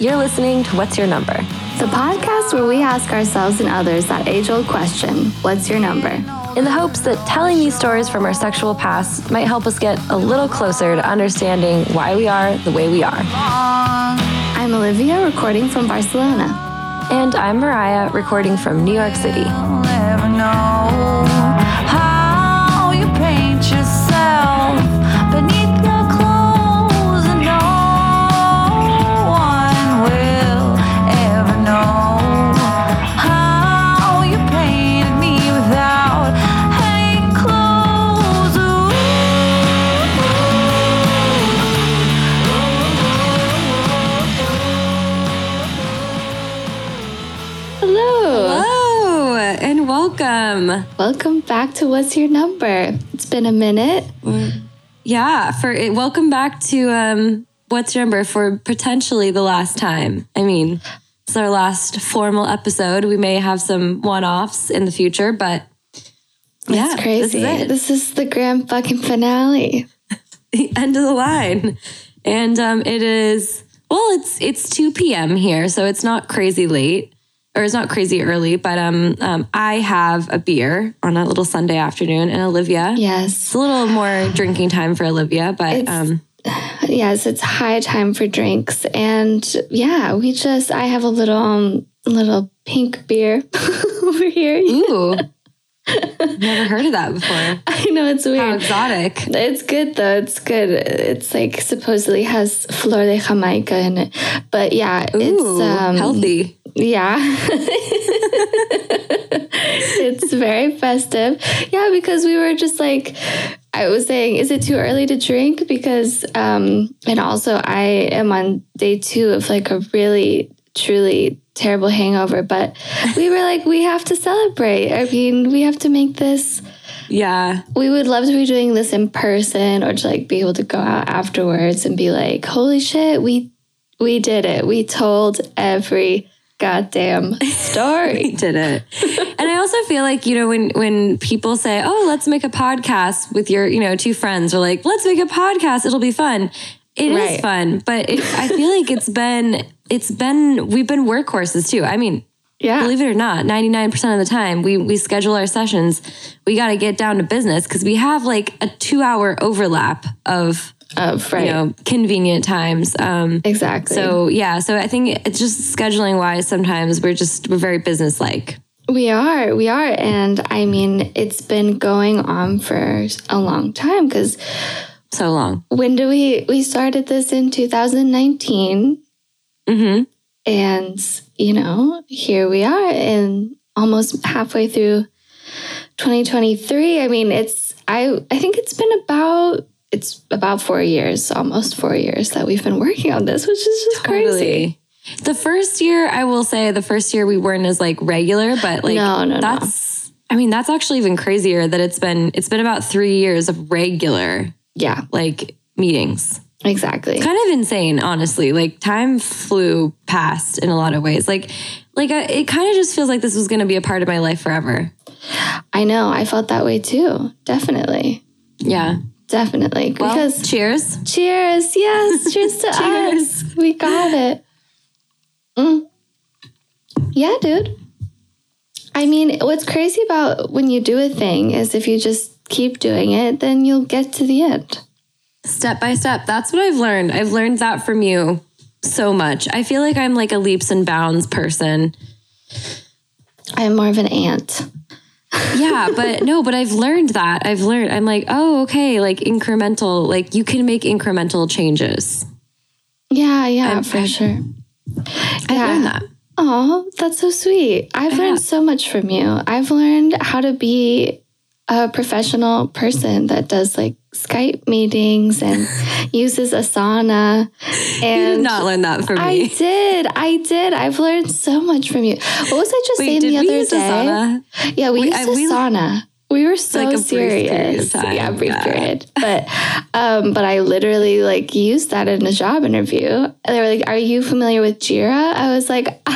Haley. You're listening to What's Your Number? The podcast where we ask ourselves and others that age old question What's your number? In the hopes that telling these stories from our sexual past might help us get a little closer to understanding why we are the way we are. I'm Olivia, recording from Barcelona. And I'm Mariah, recording from New York City. Welcome. Back to What's Your Number? It's been a minute. Yeah, for welcome back to um, What's Your Number for potentially the last time. I mean, it's our last formal episode. We may have some one offs in the future, but yeah, It's crazy. This is it. This is the grand fucking finale. the end of the line. And um, it is well, it's it's 2 p.m. here, so it's not crazy late. Or it's not crazy early, but um, um, I have a beer on a little Sunday afternoon, and Olivia. Yes, it's a little more drinking time for Olivia, but It's- um, Yes, it's high time for drinks. And yeah, we just, I have a little, um, little pink beer over here. ooh, never heard of that before. I know it's How weird. exotic! It's good though. It's good. It's like supposedly has flor de Jamaica in it. But yeah, Ooh, it's um healthy. Yeah. it's very festive. Yeah, because we were just like I was saying, is it too early to drink? Because um and also I am on day two of like a really truly terrible hangover, but we were like, we have to celebrate. I mean, we have to make this Yeah, we would love to be doing this in person or to like be able to go out afterwards and be like, holy shit, we we did it. We told every goddamn story. we did it. and I also feel like you know when when people say, "Oh, let's make a podcast with your you know two friends," or like, "Let's make a podcast. It'll be fun." It is Right. fun, but it, I feel like it's been it's been we've been workhorses too. I mean, yeah. believe it or not, 99% of the time we we schedule our sessions, we got to get down to business cuz we have like a 2-hour overlap of Of right. you know convenient times. Um exactly. so yeah, so I think it's just scheduling wise sometimes we're just we're very business like. we are, we are. And I mean, it's been going on for a long time because So long. when do we we started this in 2019 Mhm. and you know here we are in almost halfway through 2023 i mean it's i i think it's been about it's about four years almost four years that we've been working on this which is just crazy The first year, I will say, the first year we weren't as like regular, but like No, no, no. that's. I mean, that's actually even crazier that it's been it's been about three years of regular yeah like meetings. Exactly Kind of insane, honestly. Like time flew past in a lot of ways. Like, like I, it kind of just feels like this was going to be a part of my life forever. i know i felt that way too definitely Yeah. definitely Well, because cheers. cheers yes cheers to Cheers. us we got it Mm. yeah dude I mean, what's crazy about when you do a thing is if you just keep doing it, then you'll get to the end. Step by step. That's what I've learned. I've learned that from you so much. I feel like I'm like a leaps and bounds person. I'm more of an ant. yeah, but no, but I've learned that. I've learned. I'm like, oh, okay, like incremental. Like you can make incremental changes. Yeah, yeah, I'm- for I'm- sure. I Yeah. learned that. Oh, that's so sweet. I've learned so much from you. I've learned how to be a professional person that does like Skype meetings and uses Asana. And You did not learn that from I me. I did. I did. I've learned so much from you. What was I just Wait, saying the other day? Asana? Yeah, we, We- used I- Asana. We were so Like a brief period of serious. Yeah, brief Yeah. period. But um, but I literally like used that in a job interview. And they were like, "Are you familiar with Jira?" I was like,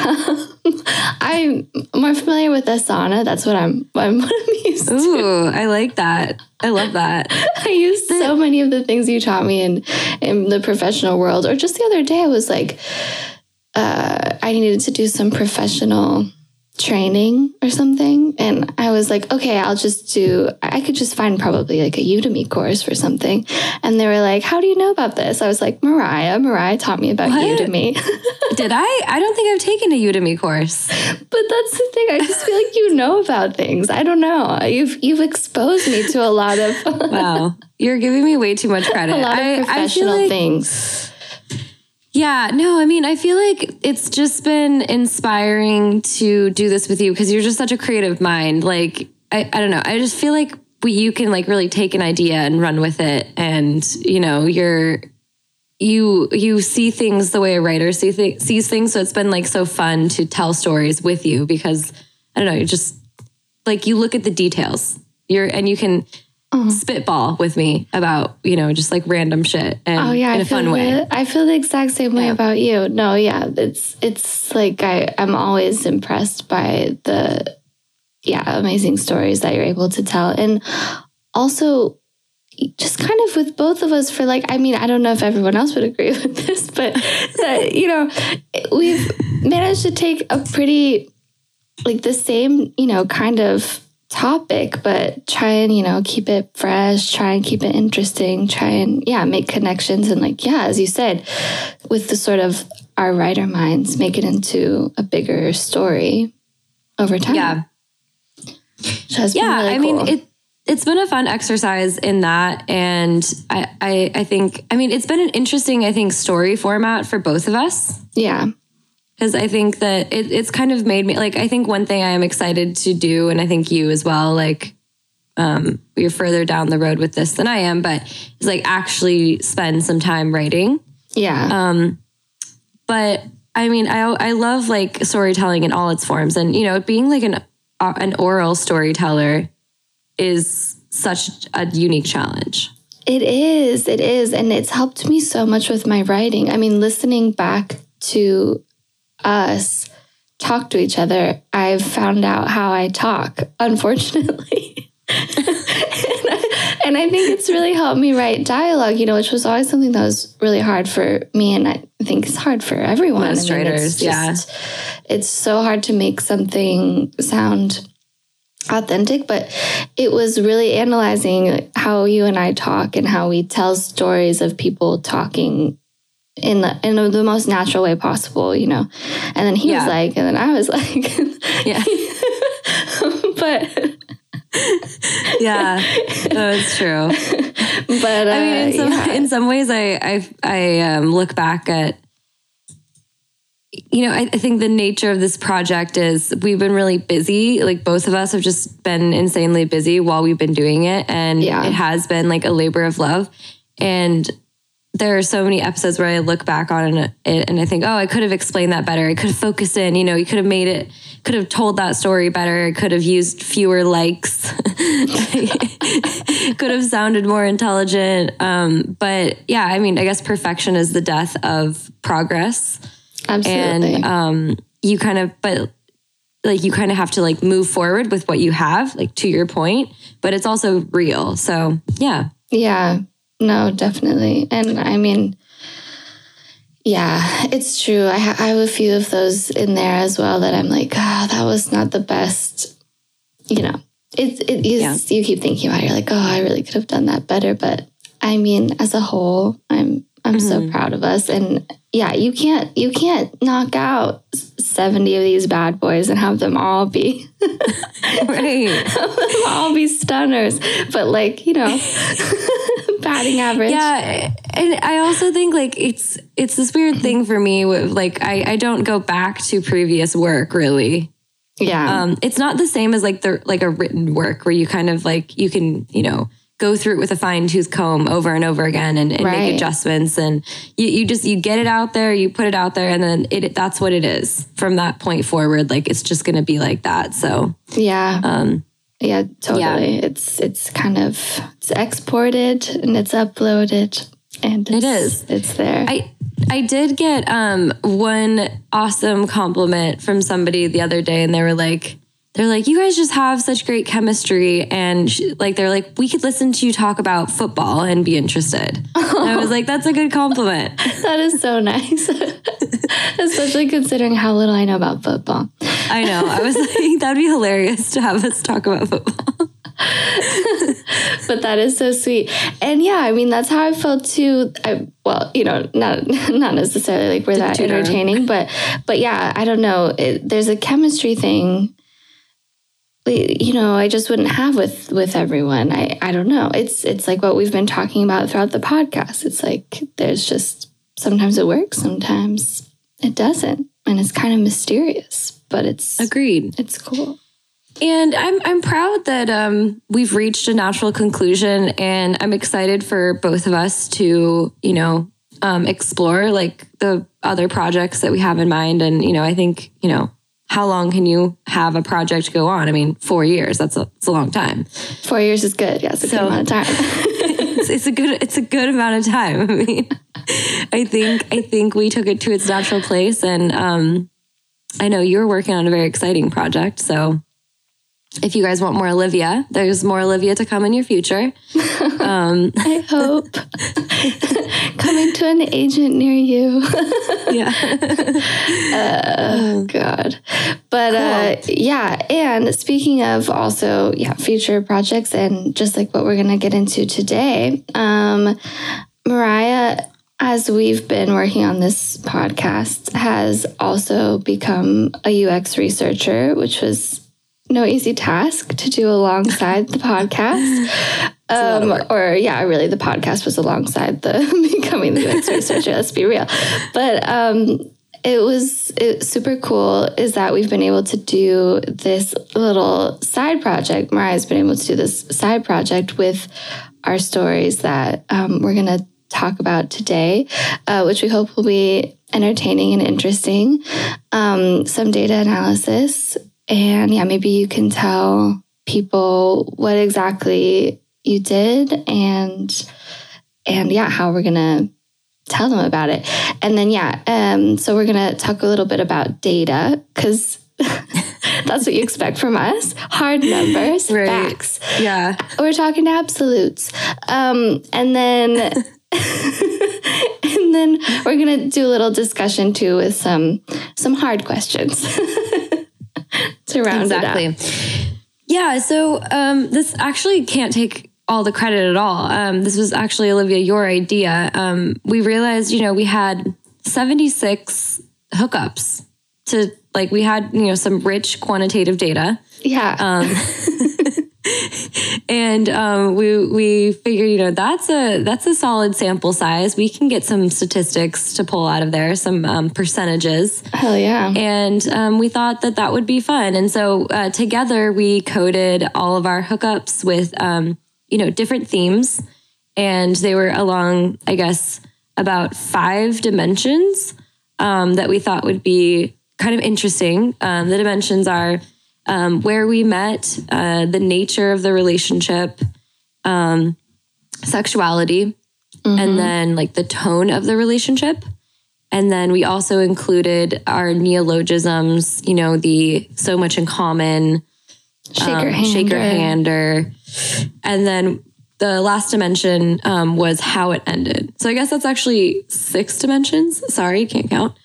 "I'm more familiar with Asana. That's what I'm. I'm, what I'm used to." Ooh, I like that. I love that. I used so many of the things you taught me in in the professional world. Or just the other day, I was like, uh, I needed to do some professional training or something. And I was like, okay, I'll just do, I could just find probably like a Udemy course for something. And they were like, how do you know about this? I was like, Mariah, Mariah taught me about What? Udemy. Did I? I don't think I've taken a Udemy course. but that's the thing. I just feel like you know about things. I don't know. You've, you've exposed me to a lot of, Wow. You're giving me way too much credit. a lot of I- professional like- things. Yeah, no, I mean, I feel like it's just been inspiring to do this with you because you're just such a creative mind. Like, I, I don't know. I just feel like we, you can like really take an idea and run with it. And, you know, you're, you, you see things the way a writer see th- sees things. So it's been like so fun to tell stories with you because I don't know, you just like you look at the details. You're, and you can Mm-hmm. spitball with me about, you know, just like random shit and Oh yeah, in I a fun way. the- I feel the exact same way about you. No, yeah, it's it's like I I'm always impressed by the yeah amazing stories that you're able to tell, and also just kind of with both of us for like I mean I don't know if everyone else would agree with this, but that you know we've managed to take a pretty like the same you know kind of topic but try and you know keep it fresh try and keep it interesting try and yeah make connections and like yeah as you said with the sort of our writer minds make it into a bigger story over time. Yeah. which has been yeah really i mean it it's been a fun exercise in that and I, I i think i mean it's been an interesting i think story format for both of us. Yeah because i think that it, it's kind of made me like i think one thing i am excited to do and i think you as well like um you're further down the road with this than i am but is like actually spend some time writing yeah um, but I mean, I I love like storytelling in all its forms, and you know, being like an uh, an oral storyteller is such a unique challenge. It is. It is. And it's helped me so much with my writing. I mean, listening back to us talk to each other, I've found out how I talk, unfortunately. and, I, and I think it's really helped me write dialogue, you know, which was always something that was really hard for me. And I think it's hard for everyone. Most I mean, it's writers, yeah. It's so hard to make something sound authentic, but it was really analyzing how you and I talk and how we tell stories of people talking in the in the most natural way possible, you know. And then he was like, and then I was like, Yeah, but yeah, that's true. but uh, I mean, in some yeah. in some ways, I I I um, look back at. You know, I, I think the nature of this project is we've been really busy. Like both of us have just been insanely busy while we've been doing it, and Yeah. it has been like a labor of love. And there are so many episodes where I look back on it and I think, oh, I could have explained that better. I could have focused in. You know, you could have made it, could have told that story better. I could have used fewer likes. could have sounded more intelligent. Um, but yeah, I mean, I guess perfection is the death of progress absolutely. and um, you kind of but like you kind of have to like move forward with what you have like to your point but it's also real so yeah Yeah, no, definitely. And I mean, yeah, it's true. I, ha- I have a few of those in there as well that I'm like, oh, that was not the best. You know, it, it you, Yeah. you keep thinking about it. You're like, oh, I really could have done that better. But I mean, as a whole, I'm I'm so proud of us. And yeah, you can't you can't knock out 70 of these bad boys and have them all be right all be stunners. But like, you know, batting average. yeah and i also think like it's it's this weird thing for me with like i i don't go back to previous work really Yeah. um it's not the same as like the like a written work where you kind of like you can you know go through it with a fine tooth comb over and over again and, and Right. make adjustments and you, you just you get it out there you put it out there and then it that's what it is from that point forward like it's just gonna be like that so yeah. um Yeah, totally. It's it's kind of it's exported and it's uploaded and it's, is. It's there. I I did get um one awesome compliment from somebody the other day and they were like they're like, you guys just have such great chemistry. And sh- like, they're like, we could listen to you talk about football and be interested. And I was like, that's a good compliment. That is so nice. Especially considering how little I know about football. I know. I was like, that'd be hilarious to have us talk about football. but that is so sweet and yeah i mean that's how i felt too I, well you know not not necessarily like we're that toot our own. entertaining but but yeah i don't know it, there's a chemistry thing you know i just wouldn't have with with everyone. I i don't know. It's it's like what we've been talking about throughout the podcast. It's like there's just sometimes it works sometimes it doesn't. And it's kind of mysterious but it's Agreed. it's cool. And I'm I'm proud that um, we've reached a natural conclusion, and I'm excited for both of us to you know um, explore like the other projects that we have in mind. And you know, I think you know how long can you have a project go on? I mean, four years. That's a, that's a long time. four years is good yeah it's a good amount of time It's, it's a good it's a good amount of time. I mean, I think I think we took it to its natural place, and um, I know you're working on a very exciting project. So, if you guys want more Olivia, there's more Olivia to come in your future. I hope. Coming to an agent near you. Yeah, Oh, God. But uh, yeah, and speaking of also, yeah, future projects and just like what we're going to get into today, um, Mariah, as we've been working on this podcast, has also become a UX researcher, which was no easy task to do alongside the podcast. Um, or yeah, really, the podcast was alongside the becoming the UX researcher. Let's be real, but um, it was it, super cool. Is that we've been able to do this little side project. Mariah's been able to do this side project with our stories that um, we're gonna talk about today, uh, which we hope will be entertaining and interesting. Um, some data analysis, and yeah, maybe you can tell people what exactly you did and and yeah, how we're gonna tell them about it. And then yeah, um, so we're gonna talk a little bit about data because that's what you expect from us: hard numbers, Right. facts. yeah. We're talking absolutes. Um, and then and then we're gonna do a little discussion too with some some hard questions to round exactly. Yeah, so um, this actually can't take all the credit at all. Um, this was actually Olivia your idea. Um, we realized, you know, we had 76 hookups to like we had, you know, some rich quantitative data. Yeah. and um, we we figured you know that's a that's a solid sample size. We can get some statistics to pull out of there some um, percentages. Hell yeah. and um, we thought that that would be fun. And so uh, together we coded all of our hookups with um, you know different themes. And they were along i guess about five dimensions um, that we thought would be kind of interesting. Um, the dimensions are um, where we met uh, the nature of the relationship um, sexuality and then like the tone of the relationship and then we also included our neologisms, you know, the so much in common, Shaker um, hand. shaker hander. And then the last dimension um, was how it ended. So I guess that's actually six dimensions. Sorry, can't count.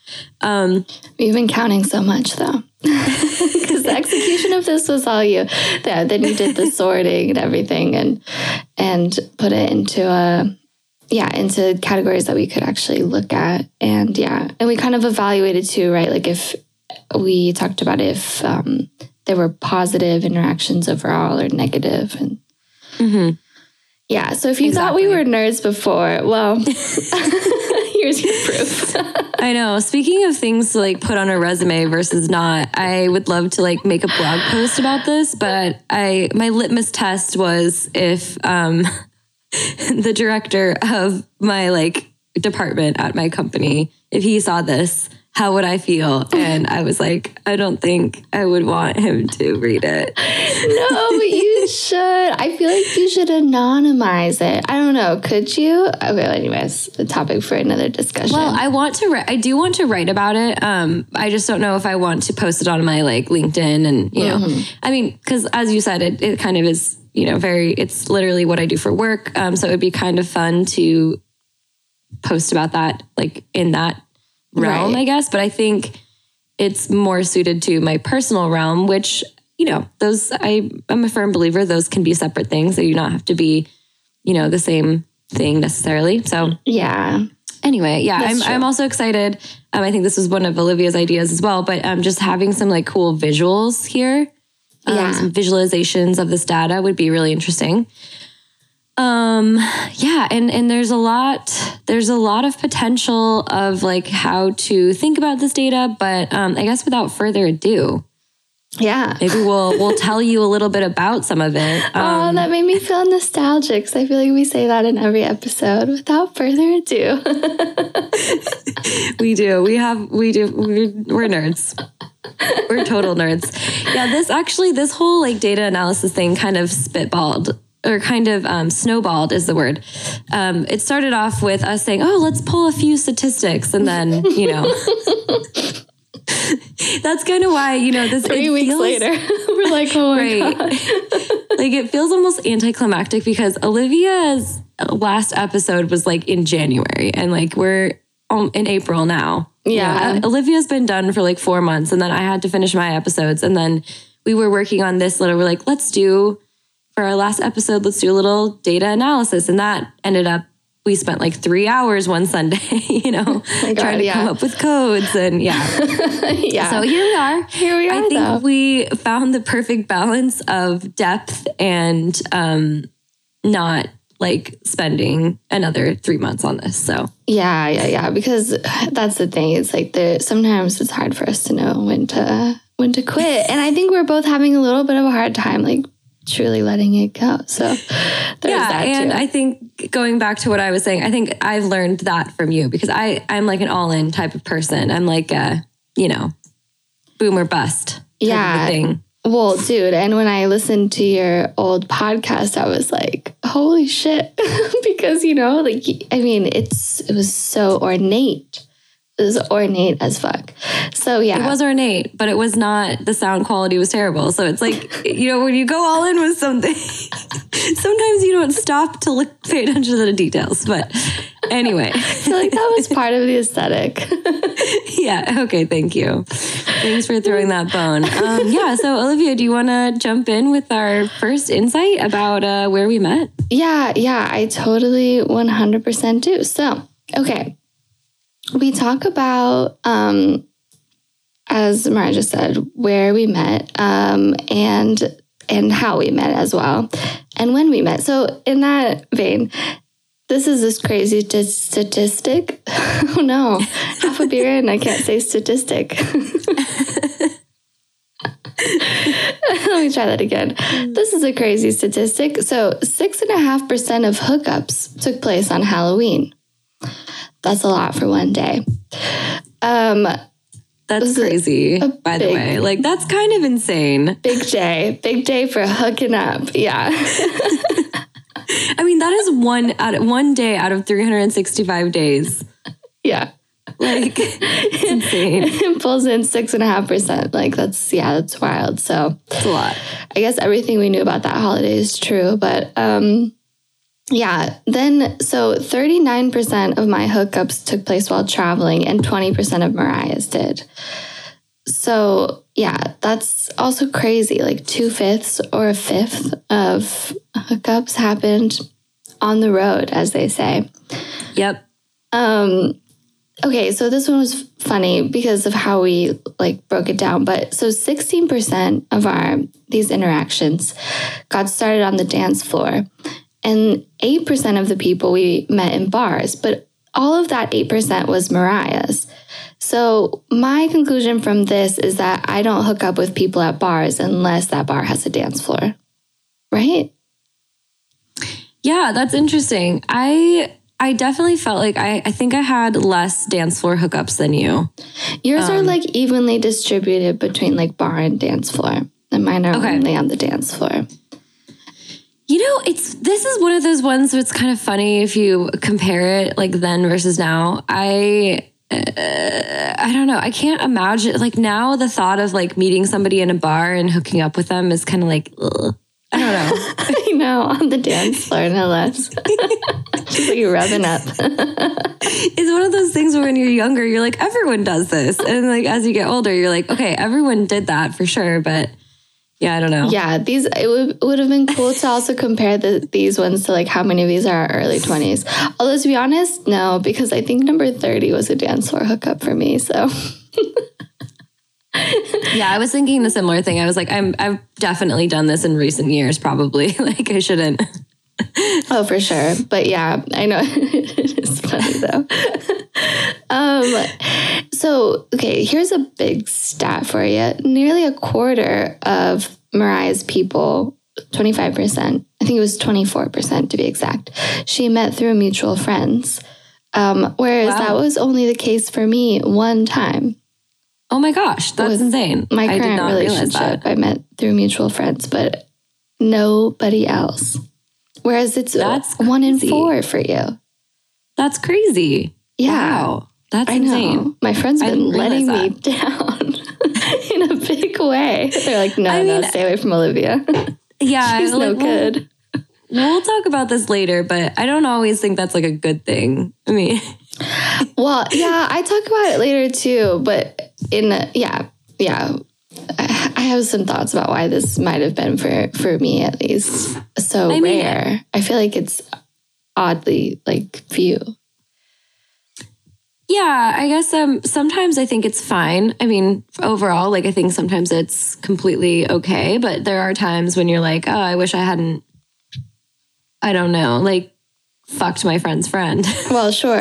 Um, We've been counting so much though. The execution of this was all you. Yeah, then you did the sorting and everything and and put it into a yeah, into categories that we could actually look at. And yeah. And we kind of evaluated too, right? Like if we talked about if um, there were positive interactions overall or negative and yeah. So if you thought we were nerds before, well, here's your proof. I know. Speaking of things to like put on a resume versus not, I would love to like make a blog post about this, but I my litmus test was if um the director of my like department at my company, if he saw this, how would I feel? And I was like, I don't think I would want him to read it. no, but you should. I feel like you should anonymize it. I don't know. Could you? Okay, well, anyways, a topic for another discussion. Well, I want to. Write, I do want to write about it. Um, I just don't know if I want to post it on my like LinkedIn and you know, I mean, because as you said, it it kind of is. You know, very. It's literally what I do for work. Um, so it would be kind of fun to post about that, like in that realm, Right. I guess. But I think it's more suited to my personal realm, which you know, those I I'm a firm believer those can be separate things. They do not have to be, you know, the same thing necessarily. So yeah. anyway, yeah, I'm, true. I'm also excited. Um, I think this was one of Olivia's ideas as well, but um, just having some like cool visuals here, um, Yeah. some visualizations of this data would be really interesting. Um, yeah, and and there's a lot there's a lot of potential of like how to think about this data, but um, I guess without further ado, Yeah. maybe we'll we'll tell you a little bit about some of it. Um, oh, that made me feel nostalgic. 'cause I feel like we say that in every episode. Without further ado, We do. We have. We do. We're, we're nerds. We're total nerds. Yeah. This actually, this whole like data analysis thing, kind of spitballed or kind of um, snowballed is the word. Um, it started off with us saying, "Oh, let's pull a few statistics," and then you know. That's kind of why you know this. three weeks feels- later, we're like, oh my Right. god. like it feels almost anticlimactic because Olivia's last episode was like in January and like we're in April now. You Yeah. uh, Olivia's been done for like four months and then I had to finish my episodes and then we were working on this little, we're like, let's do for our last episode, let's do a little data analysis. And that ended up, we spent like three hours one Sunday, you know, my God, trying to yeah. come up with codes and yeah. yeah. So here we are. Here we are. I think though. we found the perfect balance of depth and um, not like spending another three months on this. So Yeah, yeah, yeah. Because that's the thing. It's like the sometimes it's hard for us to know when to when to quit, and I think we're both having a little bit of a hard time, like truly letting it go. So there's yeah, that and too. I think going back to what I was saying, I think I've learned that from you because I I'm like an all in type of person. I'm like a you know boom or bust. type of a Yeah. thing. well, dude, and when I listened to your old podcast, I was like, holy shit, because you know, like I mean, it's it was so ornate. Was ornate as fuck. So yeah, It was ornate, but it was not. The sound quality was terrible. So it's like you know when you go all in with something, sometimes you don't stop to look pay attention to the details. But anyway, so like that was part of the aesthetic. yeah. Okay. Thank you. Thanks for throwing that bone. Um, yeah. So Olivia, do you want to jump in with our first insight about uh, where we met? Yeah, yeah, I totally 100% do. So, okay. We talk about, um, as Mariah just said, where we met um, and and how we met as well, and when we met. So, in that vein, this is this crazy t- statistic. oh no, half a beer and I can't say statistic. Let me try that again. This is a crazy statistic. So, six and a half percent of hookups took place on Halloween. That's a lot for one day. Um, That's crazy, by the way. Like that's kind of insane. big day, big day for hooking up. Yeah, I mean, that is one out of, one day out of 365 days. yeah. Like it's insane. It pulls in six and a half percent. Like that's yeah, that's wild. So It's a lot. I guess everything we knew about that holiday is true, but um yeah, then so 39% of my hookups took place while traveling and 20% of Mariah's did. So yeah, that's also crazy. Like two fifths or a fifth of hookups happened on the road, as they say. Yep. Um, okay, so this one was funny because of how we like broke it down. But so 16% of our these interactions got started on the dance floor, and 8% of the people we met in bars. But all of that 8% was Mariah's. So my conclusion from this is that I don't hook up with people at bars unless that bar has a dance floor. Right? Yeah, that's interesting. I I definitely felt like I, I think I had less dance floor hookups than you. Yours Um, are like evenly distributed between like bar and dance floor, and mine are Okay. only on the dance floor. You know, it's this is one of those ones where it's kind of funny if you compare it like then versus now. I uh, I don't know. I can't imagine like now the thought of like meeting somebody in a bar and hooking up with them is kind of like ugh. I don't know. I know on the dance floor, no less. Just like rubbing up. it's one of those things where when you're younger, you're like everyone does this, and like as you get older, you're like okay, everyone did that for sure, but yeah, I don't know. Yeah, these it would, it would have been cool to also compare the, these ones to like how many of these are our early twenties. Although to be honest, no, because I think number thirty was a dance floor hookup for me. So Yeah, I was thinking the similar thing. I was like, I'm I've definitely done this in recent years, probably. like I shouldn't. oh, for sure. But yeah, I know it is funny though. um, so okay, here's a big stat for you. Nearly a quarter of Mariah's people, twenty five percent. I think it was twenty four percent to be exact. She met through mutual friends. Um, whereas Wow. that was only the case for me one time. Oh my gosh, that's With insane. my I did current not relationship that. I met through mutual friends, but nobody else. Whereas it's That's one in four for you. That's crazy. Yeah. Wow. That's I know. My friends been letting me down in a big way. They're like, no, I no, mean- stay away from Olivia. Yeah, She's like, no we'll- good. We'll, talk about this later, but I don't always think that's like a good thing. I mean, Well, yeah, I talk about it later too, but in the, yeah, yeah. I have some thoughts about why this might have been for for me at least so I mean- rare. I feel like it's oddly like few. yeah, I guess um sometimes I think it's fine. I mean, overall, like I think sometimes it's completely okay, but there are times when you're like, oh, I wish I hadn't. I don't know, like fucked my friend's friend. Well, sure.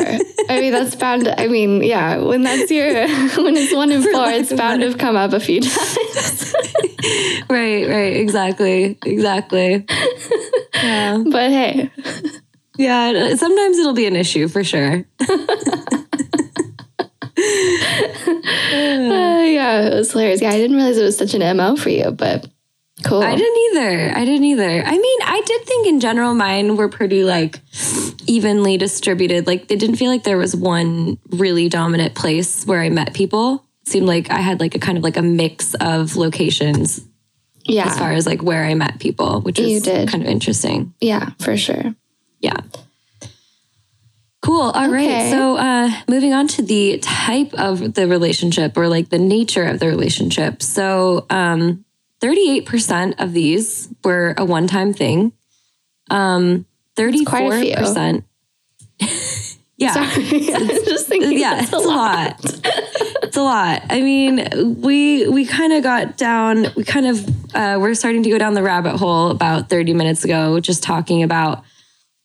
I mean, that's bound. I mean, yeah. When that's your when it's one in four, it's bound to have come up a few times. right, right, exactly, exactly. Yeah, But hey, yeah. Sometimes it'll be an issue for sure. uh, yeah, it was hilarious. Yeah, I didn't realize it was such an mo for you, but cool. I didn't either. I didn't either. I mean, I did think in general mine were pretty like evenly distributed. Like it didn't feel like there was one really dominant place where I met people. It seemed like I had like a kind of like a mix of locations Yeah, as far as like where I met people, which did. kind of interesting. yeah, for sure. Yeah. Cool. All right. Okay. So, uh, moving on to the type of the relationship or like the nature of the relationship. So, um, 38% of these were a one time thing. Um, 34%. quite a few. yeah. Sorry, I'm just thinking. Yeah, it's a lot. It's a lot. I mean, we we kind of got down. We kind of uh, we're starting to go down the rabbit hole about thirty minutes ago, just talking about.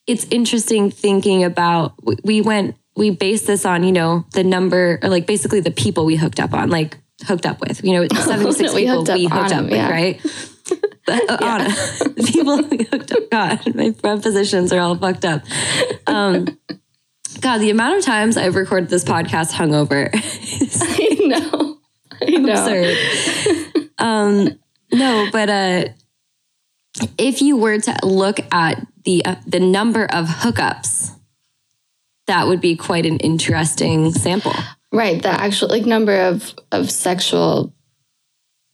It's interesting thinking about. we- We went. We based this on you know the number or like basically the people we hooked up on, like hooked up with. You know, seventy six We people hooked up we hooked up them, with, yeah. right? Uh, Anna, people hooked up. God, my prepositions are all fucked up. Um, God, the amount of times I've recorded this podcast hungover is I know. I know. absurd. um, no, but uh, if you were to look at the uh, the number of hookups, that would be quite an interesting sample. Right. The actual like number of of sexual,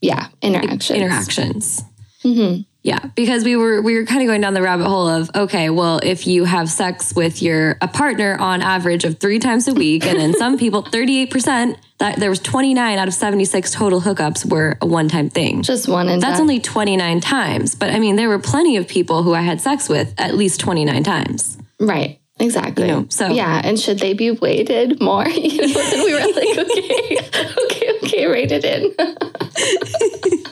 yeah, interactions. Interactions. Mhm. Yeah, because we were we were kind of going down the rabbit hole of okay, well, if you have sex with your a partner on average of three times a week, and then some people, thirty eight percent, that there was twenty nine out of seventy six total hookups were a one time thing. Just one and That's done. only twenty nine times, but I mean, there were plenty of people who I had sex with at least twenty nine times. right. Exactly. You know, so- yeah, and should they be weighted more? You know, then we were like, okay, okay, okay, rated in.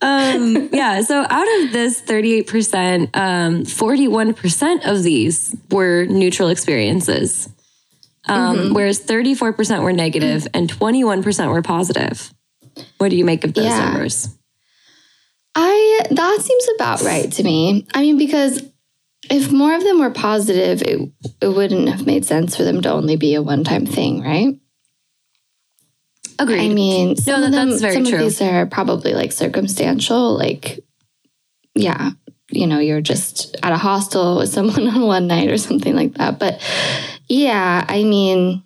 Um, yeah, so out of this thirty eight percent, um, forty one percent of these were neutral experiences. Um, Whereas 34% were negative and 21% were positive. What do you make of those Yeah. numbers? I that seems about right to me. I mean, because if more of them were positive, it, it wouldn't have made sense for them to only be a one time thing, right? Agreed. I mean, some that- of them, some true. of these are probably like circumstantial. Like, yeah, you know, you're just at a hostel with someone on one night or something like that. But yeah, I mean,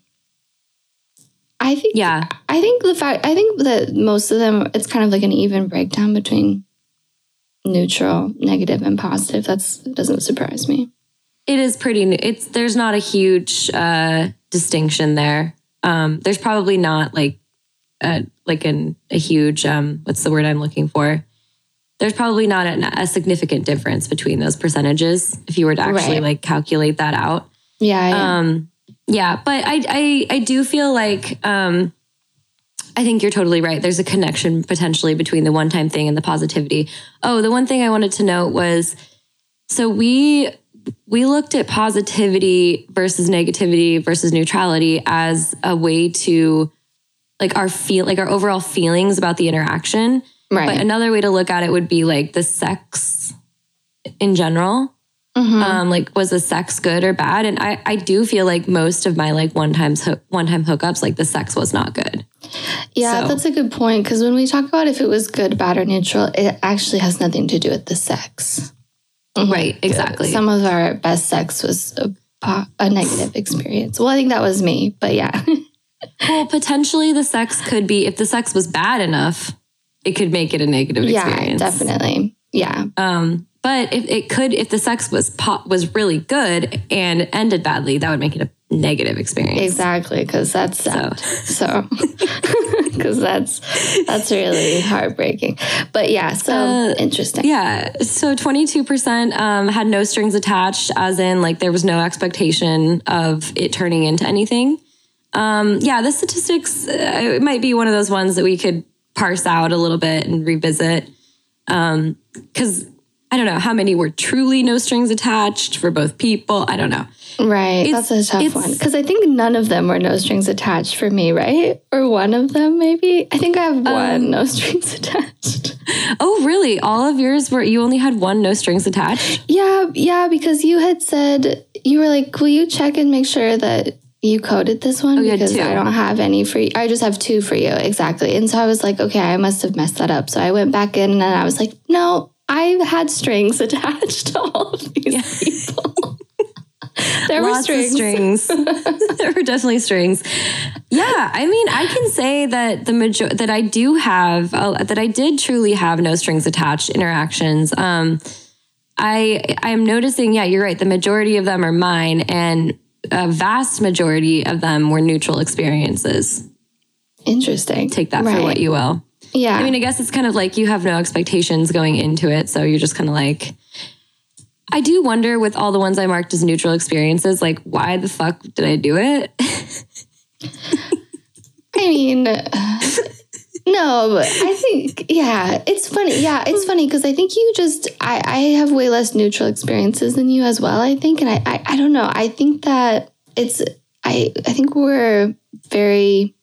I think yeah. I think the fact I think that most of them it's kind of like an even breakdown between neutral, negative, and positive. That's doesn't surprise me. It is pretty new. It's there's not a huge uh, distinction there. Um, there's probably not like a, like an, a huge um, what's the word I'm looking for. There's probably not an, a significant difference between those percentages if you were to actually Right. like calculate that out. Yeah, yeah. Um, yeah, but I, I I do feel like um, I think you're totally right. There's a connection potentially between the one time thing and the positivity. Oh, the one thing I wanted to note was so we we looked at positivity versus negativity versus neutrality as a way to like our feel like our overall feelings about the interaction. right. But another way to look at it would be like the sex in general. Mhm. Um, like was the sex good or bad? And I, I do feel like most of my like one times one time hookups, like the sex was not good. Yeah, so- that's a good point because when we talk about if it was good, bad, or neutral, it actually has nothing to do with the sex. Right, exactly. Some of our best sex was a, a negative experience. Well, I think that was me, but yeah. well, potentially the sex could be if the sex was bad enough, it could make it a negative experience. yeah, definitely. Yeah. Um, but if it could, if the sex was po- was really good and ended badly, that would make it a negative experience. Exactly, because that's sad. So, because that's that's really heartbreaking. But yeah, so Uh, interesting. Yeah. So 22% um, had no strings attached, as in, like, there was no expectation of it turning into anything. Um, yeah, the statistics, uh, it might be one of those ones that we could parse out a little bit and revisit. Because I don't know how many were truly no strings attached for both people. I don't know. Right, It's- that's a tough one because I think none of them were no strings attached for me, right? Or one of them, maybe. I think I have one Um, no strings attached. Oh, really? All of yours were, you only had one no strings attached? Yeah, yeah, because you had said you were like, "Will you check and make sure that you coded this one?" Oh, because. I don't have any for you. I just have two for you, exactly. And so I was like, "Okay, I must have messed that up." So I went back in and I was like, "No, I've had strings attached to all of these people." there were strings. strings. there were definitely strings. Yeah, I mean, I can say that the major that I do have uh, that I did truly have no strings attached interactions. Um, I I'm noticing. Yeah, you're right. The majority of them are mine, and a vast majority of them were neutral experiences. Interesting. Take that for what you will. Yeah. I mean, I guess it's kind of like you have no expectations going into it. So you're just kind of like, I do wonder with all the ones I marked as neutral experiences, like, why the fuck did I do it? I mean, no, but I think, yeah, it's funny. Yeah, it's funny because I think you just, I, I have way less neutral experiences than you as well, I think. And I, I, I don't know. I think that it's, I, I think we're very,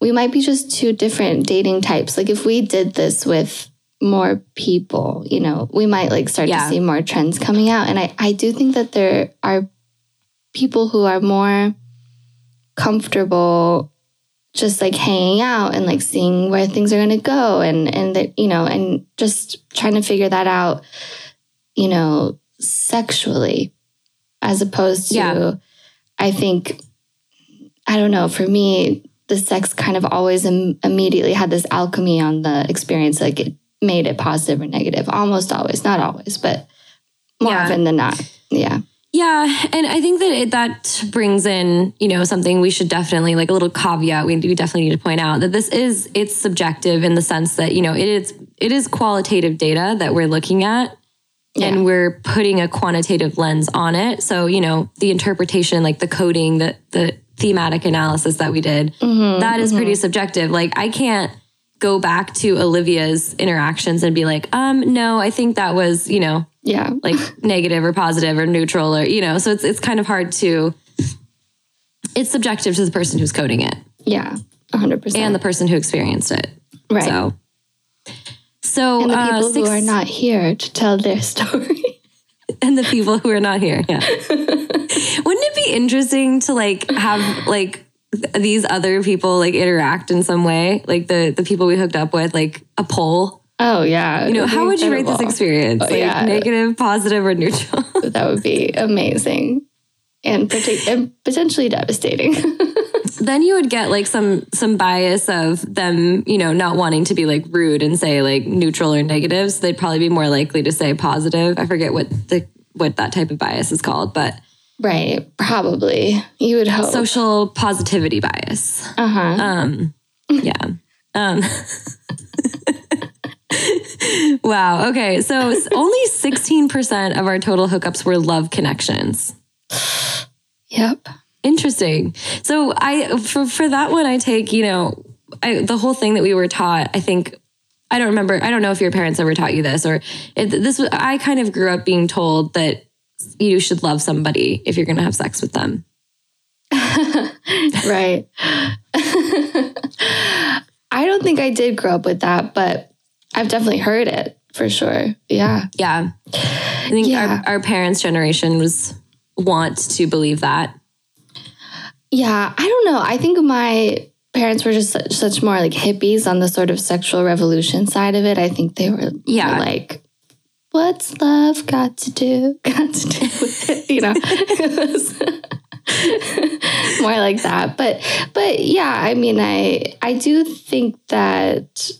we might be just two different dating types. Like if we did this with more people, you know, we might like start Yeah. to see more trends coming out. And I, I do think that there are people who are more comfortable just like hanging out and like seeing where things are going to go and and that you know and just trying to figure that out you know sexually as opposed to Yeah. i think i don't know for me the sex kind of always Im- immediately had this alchemy on the experience like it made it positive or negative almost always not always but more Yeah. often than not yeah yeah. And I think that it, that brings in, you know, something we should definitely, like a little caveat, we, we definitely need to point out that this is, it's subjective in the sense that, you know, it is, it is qualitative data that we're looking at. Yeah. and we're putting a quantitative lens on it. So, you know, the interpretation, like the coding, the the thematic analysis that we did, Mm-hmm, that is pretty subjective. Like I can't go back to Olivia's interactions and be like, um, no, I think that was, you know, yeah like negative or positive or neutral or, you know, so it's it's kind of hard to it's subjective to the person who's coding it yeah 100% and the person who experienced it. right So so and the uh, people six- who are not here to tell their story. and the people who are not here. Yeah. Wouldn't interesting to like have like th- these other people like interact in some way, like the the people we hooked up with, like a poll? Oh yeah. You know, how would you rate this experience? Oh, like yeah. negative, positive, or neutral? That would be amazing. And, partic- and potentially devastating. then you would get like some some bias of them, you know, not wanting to be like rude and say like neutral or negative. So they'd probably be more likely to say positive. I forget what the what that type of bias is called, but right. Probably. You would hope. social positivity bias. uh-huh. Um, yeah. Um, wow. Okay. So only 16% of our total hookups were love connections. yep. Interesting. So I for for that one I take, you know, I, the whole thing that we were taught, I think I don't remember, I don't know if your parents ever taught you this or it, this was I kind of grew up being told that you should love somebody if you're going to have sex with them. right. I don't think I did grow up with that, but I've definitely heard it for sure. Yeah. Yeah. I think Yeah. our, our parents' generation was want to believe that. Yeah. I don't know. I think my parents were just such, such more like hippies on the sort of sexual revolution side of it. I think they were Yeah. like, what's love got to do? Got to do with it, you know? More like that. But but yeah, I mean I I do think that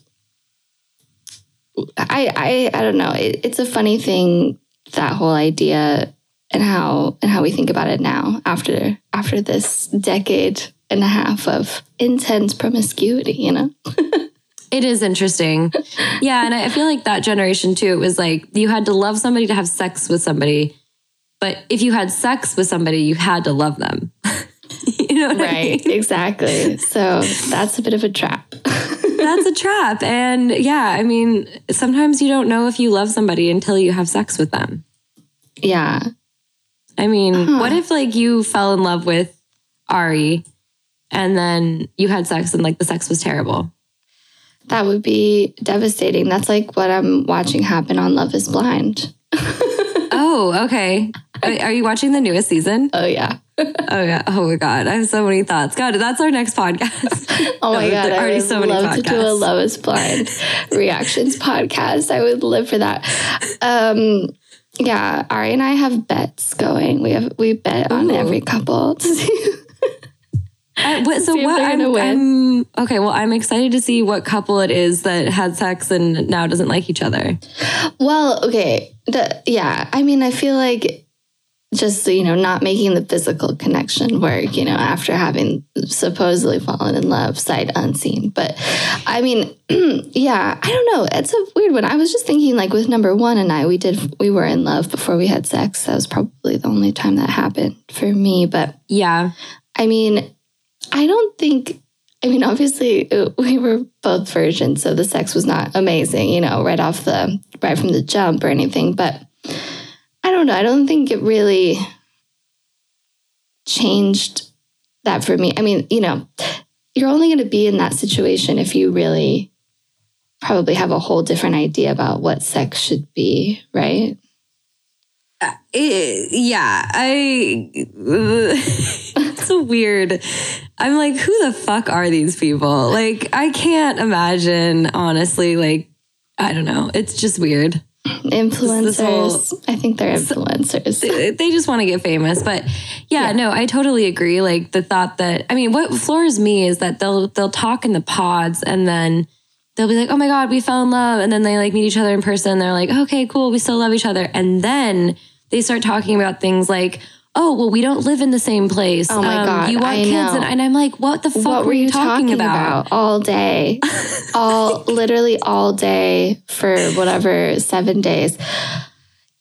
I I I don't know. It, it's a funny thing that whole idea and how and how we think about it now after after this decade and a half of intense promiscuity, you know? It is interesting. yeah. And I feel like that generation too, it was like you had to love somebody to have sex with somebody. But if you had sex with somebody, you had to love them. you know what I mean? Right, exactly. So that's a bit of a trap. That's a trap. And yeah, I mean, sometimes you don't know if you love somebody until you have sex with them. yeah. I mean, uh-huh. what if like you fell in love with Ari and then you had sex and like the sex was terrible? That would be devastating. That's like what I'm watching happen on Love is Blind. Oh, okay. Are you watching the newest season? Oh, yeah. Oh yeah. Oh my god. I have so many thoughts. God, that's our next podcast. Oh my No, God. there are I already would so many love to do a. Love is Blind reactions podcast. I would live for that. Um, yeah, Ari and I have bets going. We have we bet on every couple to see. Uh, what, so what? I'm. I'm okay. Well, I'm excited to see what couple it is that had sex and now doesn't like each other. Well, okay. The, yeah, I mean, I feel like just, you know, not making the physical connection work, you know, after having supposedly fallen in love sight unseen. But I mean, yeah, I don't know. It's a weird one. I was just thinking, like, with number one and I, we did, we were in love before we had sex. That was probably the only time that happened for me. But Yeah. I mean, I don't think. I mean, obviously, uh, we were both virgins, so the sex was not amazing, you know, right off the right from the jump or anything. But I don't know. I don't think it really changed that for me. I mean, you know, you're only going to be in that situation if you really probably have a whole different idea about what sex should be, right? Eh, yeah. I. it's a weird. I'm like, who the fuck are these people? Like, I can't imagine. Honestly, like, I don't know. It's just weird. Influencers. whole- I think they're influencers. they just want to get famous but yeah, no i totally agree like the thought that i mean what floors me is that they'll they'll talk in the pods and then they'll be like oh my god we fell in love and then they like meet each other in person they're like okay cool we still love each other and then they start talking about things like oh well we don't live in the same place. Um, Oh my God, you want I kids. And, and i'm like what the fuck what were you talking, about? all day. All literally all day for whatever seven days.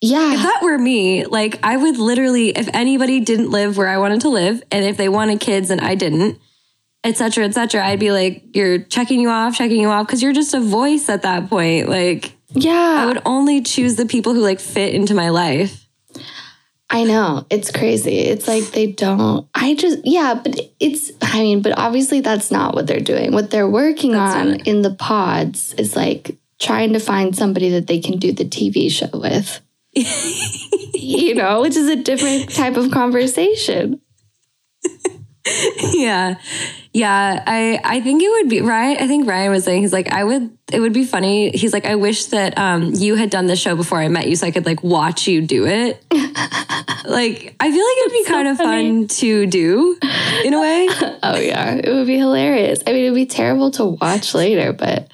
Yeah. If that were me, like I would literally, if anybody didn't live where I wanted to live, and if they wanted kids and I didn't, etc cetera, et cetera, I'd be like, you're checking you off, checking you off, because you're just a voice at that point. Like yeah. I would only choose the people who like fit into my life. I know. It's crazy. It's like they don't i just yeah but it's i mean but obviously that's not what they're doing. What they're working That's on in the pods is like trying to find somebody that they can do the tv show with. You know, which is a different type of conversation. yeah yeah i i think it would be right i think ryan was saying he's like i would it would be funny he's like i wish that um you had done the show before i met you so i could like watch you do it like i feel like it'd be kind of fun to do in a way Oh yeah, it would be hilarious. I mean, it would be terrible to watch later, but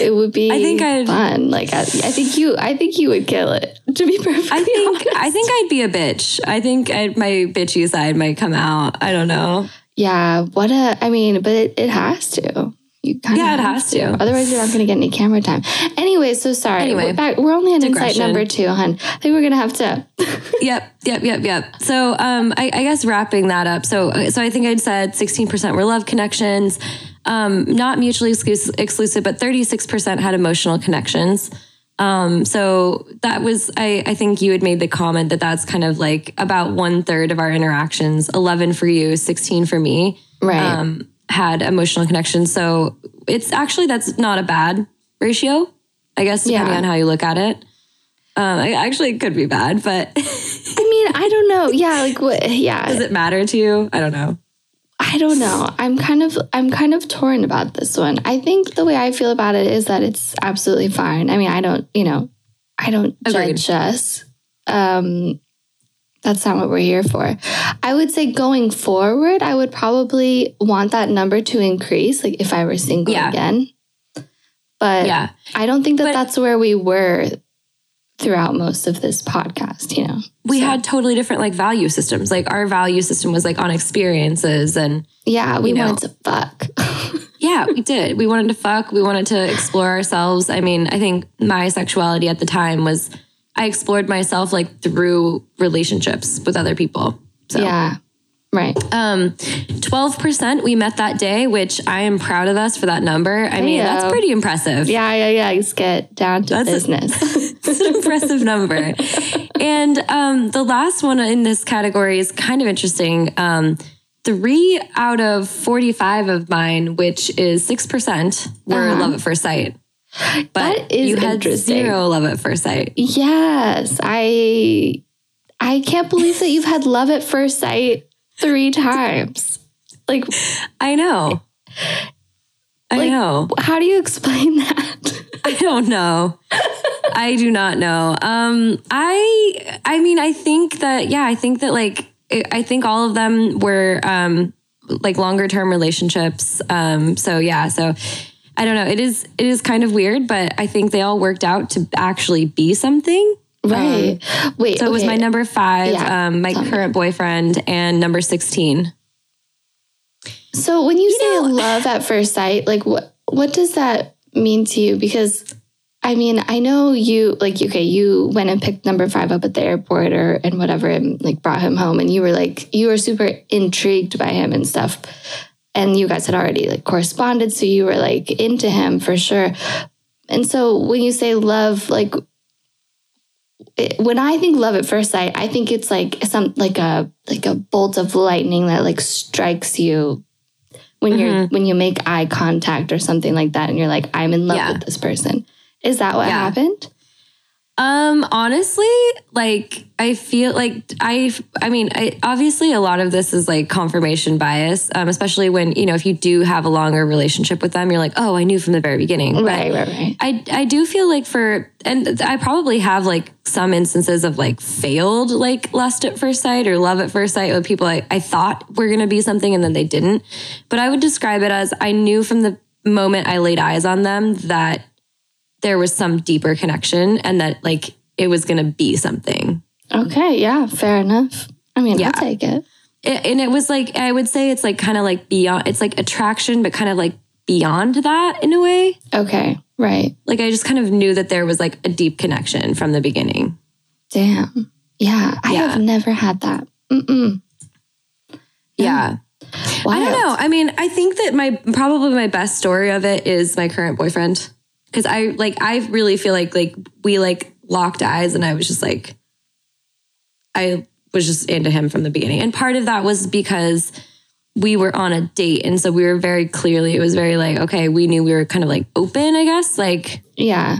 it would be. I think I'd- fun. Like I, I think you, I think you would kill it. To be perfect. i think honest. i think i'd be a bitch i think I'd, my bitchy side might come out i don't know Yeah. What a. I mean, but it, it has to. You kind Yeah, of it has to. to. Otherwise, you're not going to get any camera time. Anyway, so sorry. Anyway, we're, back, we're only on insight number two, hun. I think we're going to have to. yep, yep, yep, yep. So, um, I, I guess wrapping that up. So, so I think I'd said 16% were love connections, um, not mutually exclusive, exclusive, but 36% had emotional connections. Um, so that was, I, I think you had made the comment that that's kind of like about one third of our interactions, 11 for you, 16 for me, Right. um, had emotional connections. So it's actually, that's not a bad ratio, I guess, depending Yeah. on how you look at it. Um, I, actually, it could be bad, but I mean, I don't know. Yeah. Like what? Yeah. Does it matter to you? I don't know. I don't know. I'm kind of I'm kind of torn about this one. I think the way I feel about it is that it's absolutely fine. I mean, I don't, you know, I don't Agreed. judge us. Um that's not what we're here for. I would say going forward, I would probably want that number to increase like if I were single Yeah. again. But Yeah. I don't think that But- that's where we were throughout most of this podcast, you know. We So- had totally different like value systems. Like our value system was like on experiences and Yeah, we know. wanted to fuck. yeah, we did. We wanted to fuck, we wanted to explore ourselves. I mean, I think my sexuality at the time was I explored myself like through relationships with other people. So yeah. Right. um 12% we met that day, which I am proud of us for that number. I mean, that's pretty impressive. Yeah, yeah, yeah. Let's get down to That's business. It's an impressive number. And um, the last one in this category is kind of interesting. Um, three out of 45 of mine, which is 6%, were Uh-huh. love at first sight. But That is you had zero love at first sight. yes, I I can't believe that you've had love at first sight three times. Like, I know. I Like- know. how do you explain that? I don't know. I do not know. Um, I, I mean, I think that, yeah, I think that like, I think all of them were, um, like longer term relationships. Um, so yeah, so I don't know. It is, it is kind of weird, but I think they all worked out to actually be something. right. Wait. So it was my number five, Yeah, um, my current boyfriend and number 16. So when you, say know- love at first sight, like what what does that mean to you? Because I mean, I know you like okay, you went and picked number five up at the airport or and whatever, and like brought him home, and you were like you were super intrigued by him and stuff, and you guys had already like corresponded, so you were like into him for sure. And so when you say love, like it, when I think love at first sight, I think it's like some like a like a bolt of lightning that like strikes you when you're mm-hmm. when you make eye contact or something like that, and you're like, I'm in love Yeah. with this person. Is that what Yeah. happened? Um, honestly, like I feel like I, I mean, I, obviously a lot of this is like confirmation bias, um, especially when you know if you do have a longer relationship with them, you're like, oh, I knew from the very beginning. But Right, right, right. I, I do feel like for, and I probably have like some instances of like failed like lust at first sight or love at first sight with people I, I thought were going to be something and then they didn't. But I would describe it as I knew from the moment I laid eyes on them that there was some deeper connection and that like it was going to be something. Okay, yeah, fair enough. I mean, Yeah. I'll take it. It, and it was like, I would say it's like kind of like beyond, it's like attraction, but kind of like beyond that in a way. Okay, right. Like I just kind of knew that there was like a deep connection from the beginning. Damn. Yeah, I Yeah. have never had that. Mm-mm. Yeah. Wild. I don't know. I mean, I think that my probably my best story of it is my current boyfriend. Cause I like I really feel like like we like locked eyes and I was just like I was just into him from the beginning. And part of that was because we were on a date. And so we were very clearly, it was very like, okay, we knew we were kind of like open, I guess. Like Yeah.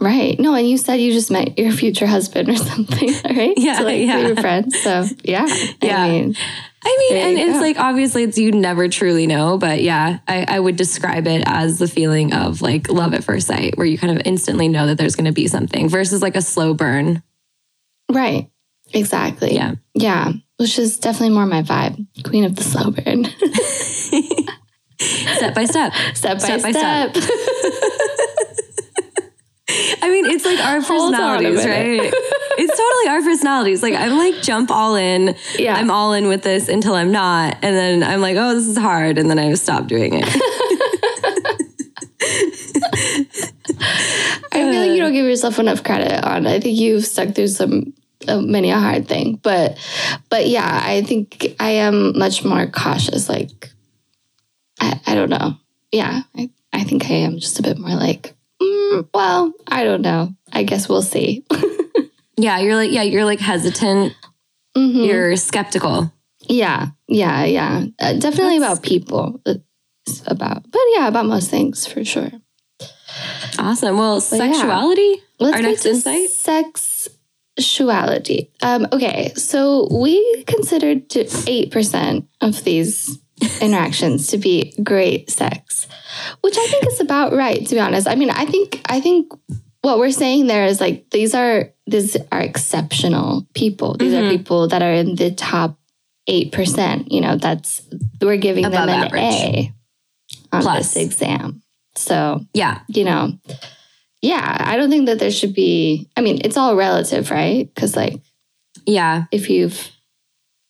Right. No, and you said you just met your future husband or something, right? Yeah, So, like, yeah. We were friends. So, yeah. Yeah. I mean, I mean, There and it's go. like obviously it's you never truly know, but yeah, I, I would describe it as the feeling of like love at first sight, where you kind of instantly know that there's going to be something versus like a slow burn. right. Exactly. Yeah. Yeah. Which is definitely more my vibe. Queen of the slow burn. step by step. step by Step by step. step. I mean, it's like our Hold on a personalities, right? It's totally our personalities. Like I'm like jump all in. Yeah. I'm all in with this until I'm not, and then I'm like, oh, this is hard, and then I stop doing it. I feel like you don't give yourself enough credit on. I think you've stuck through some uh, many a hard thing, but but yeah, I think I am much more cautious. Like I, I don't know. Yeah, I, I think I am just a bit more like, mm, well, I don't know. I guess we'll see. yeah, you're like, yeah, you're like hesitant. Mhm. You're skeptical. Yeah, yeah, yeah. Uh, definitely about people. It's about, but yeah, about most things for sure. Awesome. Well, yeah. sexuality. Let's Our next insight. sexuality. Um, okay, so we considered eight percent of these interactions to be great sex, which I think is about right. To be honest, I mean, I think I think what we're saying there is like these are these are exceptional people. These Mhm. are people that are in the top eight percent. You know, that's we're giving Above them an average. A on Plus. this exam. So Yeah. you know, yeah, I don't think that there should be. I mean, it's all relative, right? Because like, Yeah. if you've,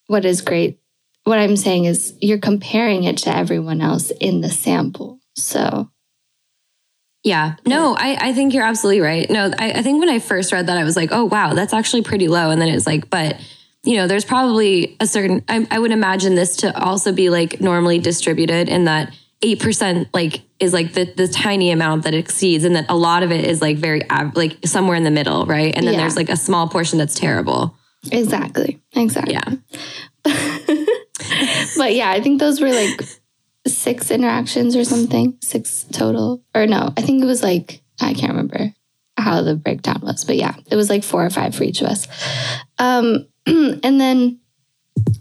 what is great, what I'm saying is you're comparing it to everyone else in the sample. So Yeah. No, I, I think you're absolutely right. No, I, I think when I first read that, I was like, oh, wow, that's actually pretty low. And then it's like, but, you know, there's probably a certain, I, I would imagine this to also be like normally distributed in that 8% like is like the, the tiny amount that exceeds and that a lot of it is like very, av- like somewhere in the middle, right? And then Yeah. there's like a small portion that's terrible. exactly, exactly. Yeah. But yeah, I think those were like six interactions or something, six total. Or no, I think it was like, I can't remember how the breakdown was, but yeah, it was like four or five for each of us. Um, and then,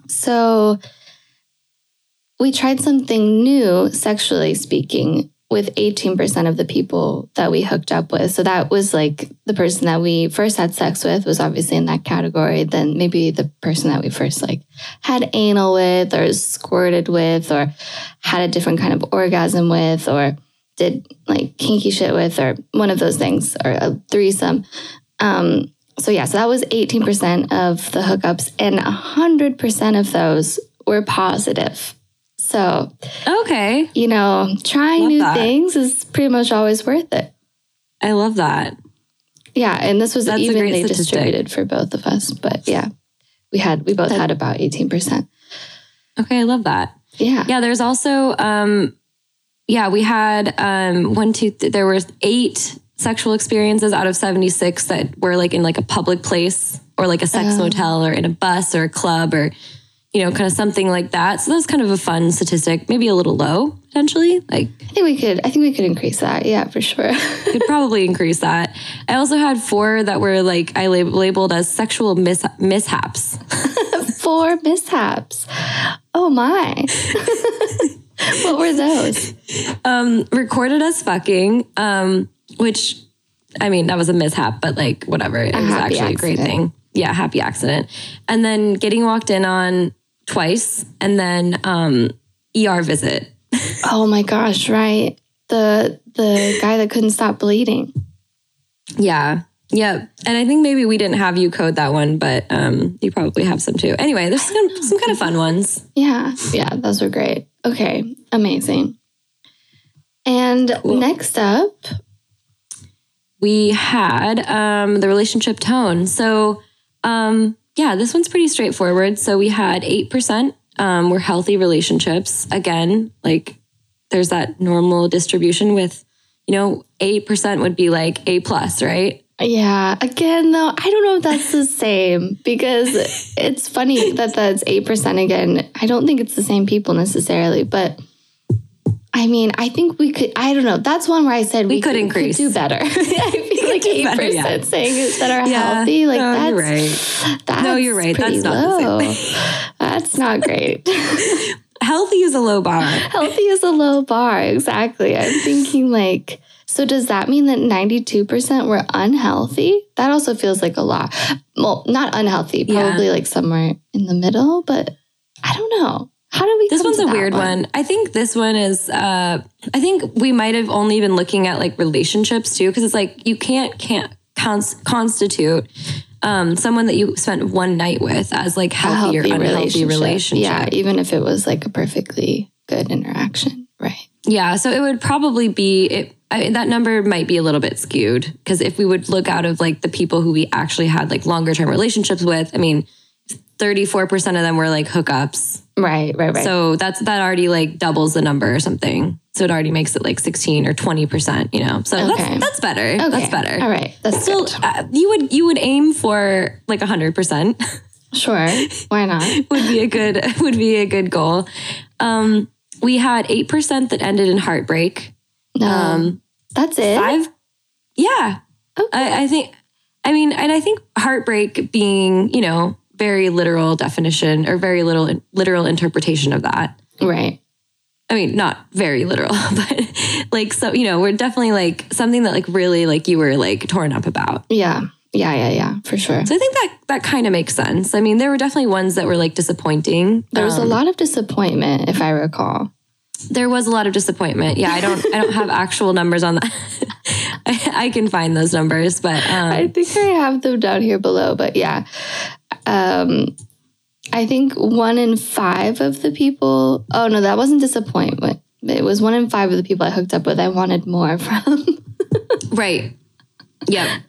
so we tried something new, sexually speaking, with 18% of the people that we hooked up with. So that was like the person that we first had sex with was obviously in that category. Then maybe the person that we first like had anal with or squirted with or had a different kind of orgasm with or did like kinky shit with or one of those things or a threesome. Um, so yeah, so that was 18% of the hookups and 100% of those were positive. So, Okay. you know, trying Love new that. things is pretty much always worth it. I love that. Yeah, and this was That's evenly distributed for both of us, but yeah. We had we both had about 18%. Okay. I love that. Yeah. Yeah, there's also um yeah, we had um one two th- there were eight sexual experiences out of 76 that were like in like a public place or like a sex Oh. motel or in a bus or a club or you know, kind of something like that. So that's kind of a fun statistic, maybe a little low potentially. Like I think we could I think we could increase that. Yeah, for sure. could probably increase that. I also had four that were like I lab- labeled as sexual mis- mishaps. Four mishaps. Oh my. what were those? um, recorded us fucking, um, which I mean, that was a mishap, but like whatever. It was happy actually a great thing. Yeah, happy accident. And then getting walked in on twice and then um ER visit. Oh my gosh, right. The the guy that couldn't stop bleeding. Yeah. Yeah. And I think maybe we didn't have you code that one, but um you probably have some too. Anyway, there's some, some kind of fun ones. Yeah, yeah, those were great. Okay, amazing. And next up, we had um, the relationship tone. So, um, yeah, this one's pretty straightforward. So we had 8% um, were healthy relationships. Again, like there's that normal distribution with, you know, 8% would be like A plus, right? yeah, again though, I don't know if that's the same because it's funny that that's 8% again. I don't think it's the same people necessarily, but I mean, I think we could. I don't know. That's one where I said we, could increase. could do better. I feel like eight better, yeah. percent saying that are Yeah. healthy. Like No, that's you're right. That's No, you're right. That's not the low. That's not great. Healthy is a low bar. healthy is a low bar. Exactly. I'm thinking like. So does that mean that 92% were unhealthy? That also feels like a lot. Well, not unhealthy, Yeah. probably like somewhere in the middle, but I don't know. How do we This one's a weird one. I think this one is. Uh, I think we might have only been looking at like relationships too, because it's like you can't can't cons- constitute um, someone that you spent one night with as like A healthy, or unhealthy relationship. Yeah, even if it was like a perfectly good interaction. Right. Yeah, so it would probably be it. I, that number might be a little bit skewed because if we would look out of like the people who we actually had like longer term relationships with, I mean, thirty four percent of them were like hookups. Right, right, right. So that's that already like doubles the number or something. So it already makes it like sixteen or twenty percent. You know, so Okay. that's that's better. okay. That's better. All right. That's Still, uh, you would you would aim for like hundred percent. Sure. Why not? would be a good would be a good goal. Um, we had eight percent that ended in heartbreak. No. Um, that's it. five yeah Okay. I, I think i mean and i think heartbreak being you know very literal definition or very little literal interpretation of that right. i mean not very literal but like so you know we're definitely like something that like really like you were like torn up about Yeah. Yeah, yeah, yeah, for sure. so i think that that kind of makes sense i mean there were definitely ones that were like disappointing There was a Um, lot of disappointment, if I recall. there was a lot of disappointment yeah i don't i don't have actual numbers on that I, I can find those numbers but um I think I have them down here below, but yeah. Um, I think one in five of the people. Oh no, that wasn't disappointment. It was one in five of the people I hooked up with. I wanted more from, Right. Yep.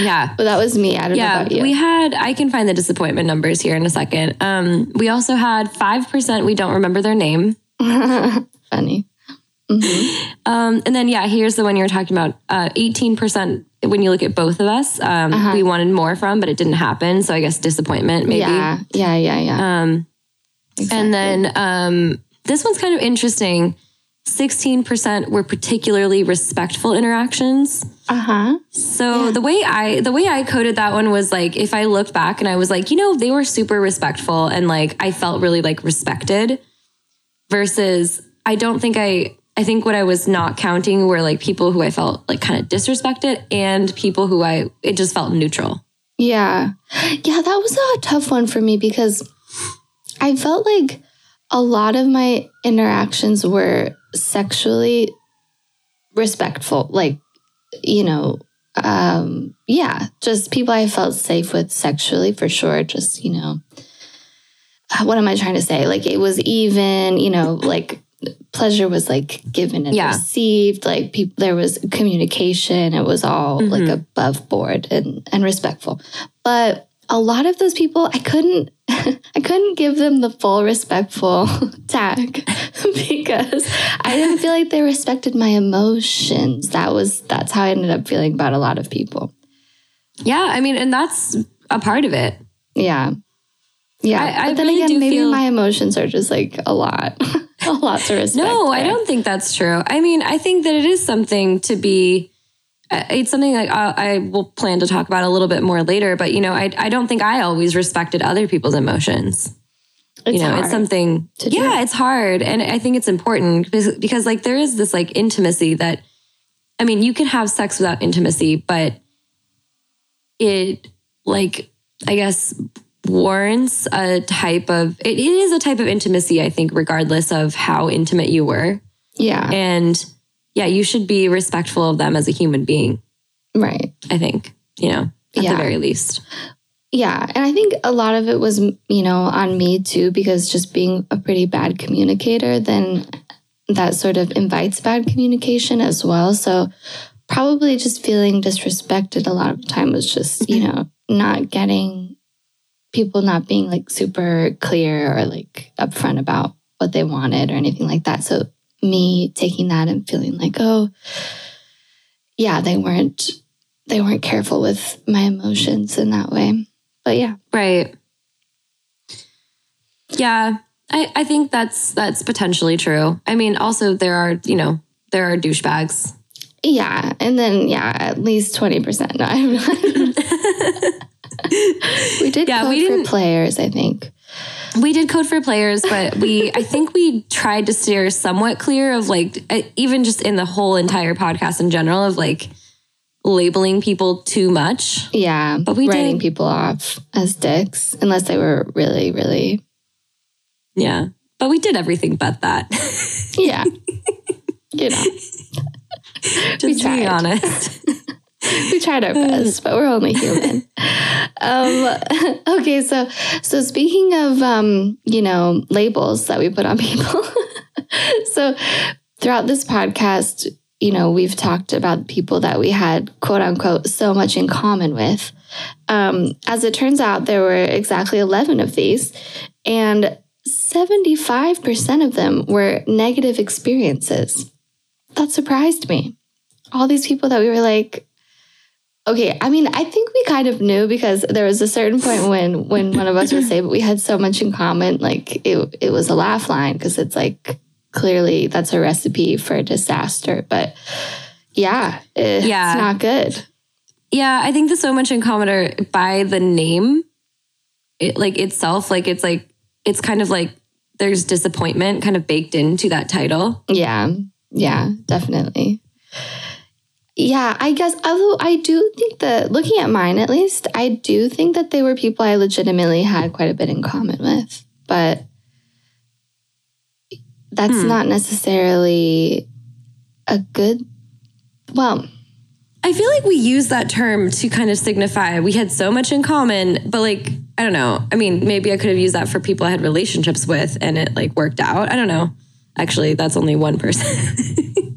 Yeah. Well, that was me. I don't know about you. We had, I can find the disappointment numbers here in a second. Um, we also had 5% we don't remember their name. Funny. Um, and then, yeah, here's the one you were talking about uh, 18% when you look at both of us, um, Uh-huh. we wanted more from, but it didn't happen. So I guess disappointment, maybe. Yeah, yeah, yeah, yeah. Um, And then um, this one's kind of interesting. 16% were particularly respectful interactions. uh huh. So the way I the way I coded that one was like if I looked back and I was like, you know, they were super respectful and like I felt really like respected versus I don't think I I think what I was not counting were like people who I felt like kind of disrespected and people who I it just felt neutral. Yeah. Yeah, that was a tough one for me because I felt like a lot of my interactions were sexually respectful. Like, you know, um, yeah, just people I felt safe with sexually for sure. Just, you know, what am I trying to say? Like, it was even, you know, like, pleasure was like given and Yeah. received like people there was communication it was all like Mhm. above board and and respectful but a lot of those people i couldn't i couldn't give them the full respectful tag because i didn't feel like they respected my emotions that was that's how i ended up feeling about a lot of people Yeah, I mean, and that's a part of it. yeah yeah I- I but then really again maybe feel- my emotions are just like a lot a lot to respect No, I don't think that's true. I mean, I think that it is something to be. uh, It's something like I, I will plan to talk about a little bit more later. But you know, I I don't think I always respected other people's emotions. it's you know, it's something. to do. Yeah, it's hard, and I think it's important because, because like there is this like intimacy that. I mean, you can have sex without intimacy, but it like I guess warrants a type of it, is a type of intimacy i think regardless of how intimate you were yeah and yeah you should be respectful of them as a human being right i think you know at Yeah. the very least Yeah. And I think a lot of it was, you know, on me too, because just being a pretty bad communicator, then that sort of invites bad communication as well. So probably just feeling disrespected a lot of the time was just, you know, not getting people not being like super clear or like upfront about what they wanted or anything like that. So me taking that and feeling like, oh, yeah, they weren't they weren't careful with my emotions in that way. But yeah, right yeah I, I think that's that's potentially true. I mean, also there are you know there are douchebags. Yeah, and then yeah, at least twenty percent. No, I'm not. we did Yeah, code we for didn't- players, I think. We did code for players, but we I think we tried to steer somewhat clear of like uh, even just in the whole entire podcast in general of like labeling people too much. Yeah, But we writing did- people off as dicks unless they were really, really. Yeah, but we did everything but that. Yeah, you know, just being tried. honest. we tried our best, but we're only human. um, okay, so so speaking of um, you know labels that we put on people, so throughout this podcast, you know we've talked about people that we had quote unquote so much in common with. Um, as it turns out, there were exactly eleven of these, and. 75% of them were negative experiences. That surprised me. All these people that we were like, Okay, I mean, I think we kind of knew because there was a certain point when when one of us would say, "But we had so much in common." Like it, it was a laugh line because it's like clearly that's a recipe for a disaster. But yeah, it's Yeah. not good. Yeah, I think the so much in common are by the name, it, like itself, like it's like it's kind of like there's disappointment kind of baked into that title. Yeah, yeah, definitely. Yeah, I guess. Although I do think that looking at mine, at least, I do think that they were people I legitimately had quite a bit in common with, but that's Hmm. not necessarily a good. Well, I feel like we use that term to kind of signify we had so much in common, but like I don't know. I mean, maybe I could have used that for people I had relationships with and it like worked out. I don't know. Actually, that's only one person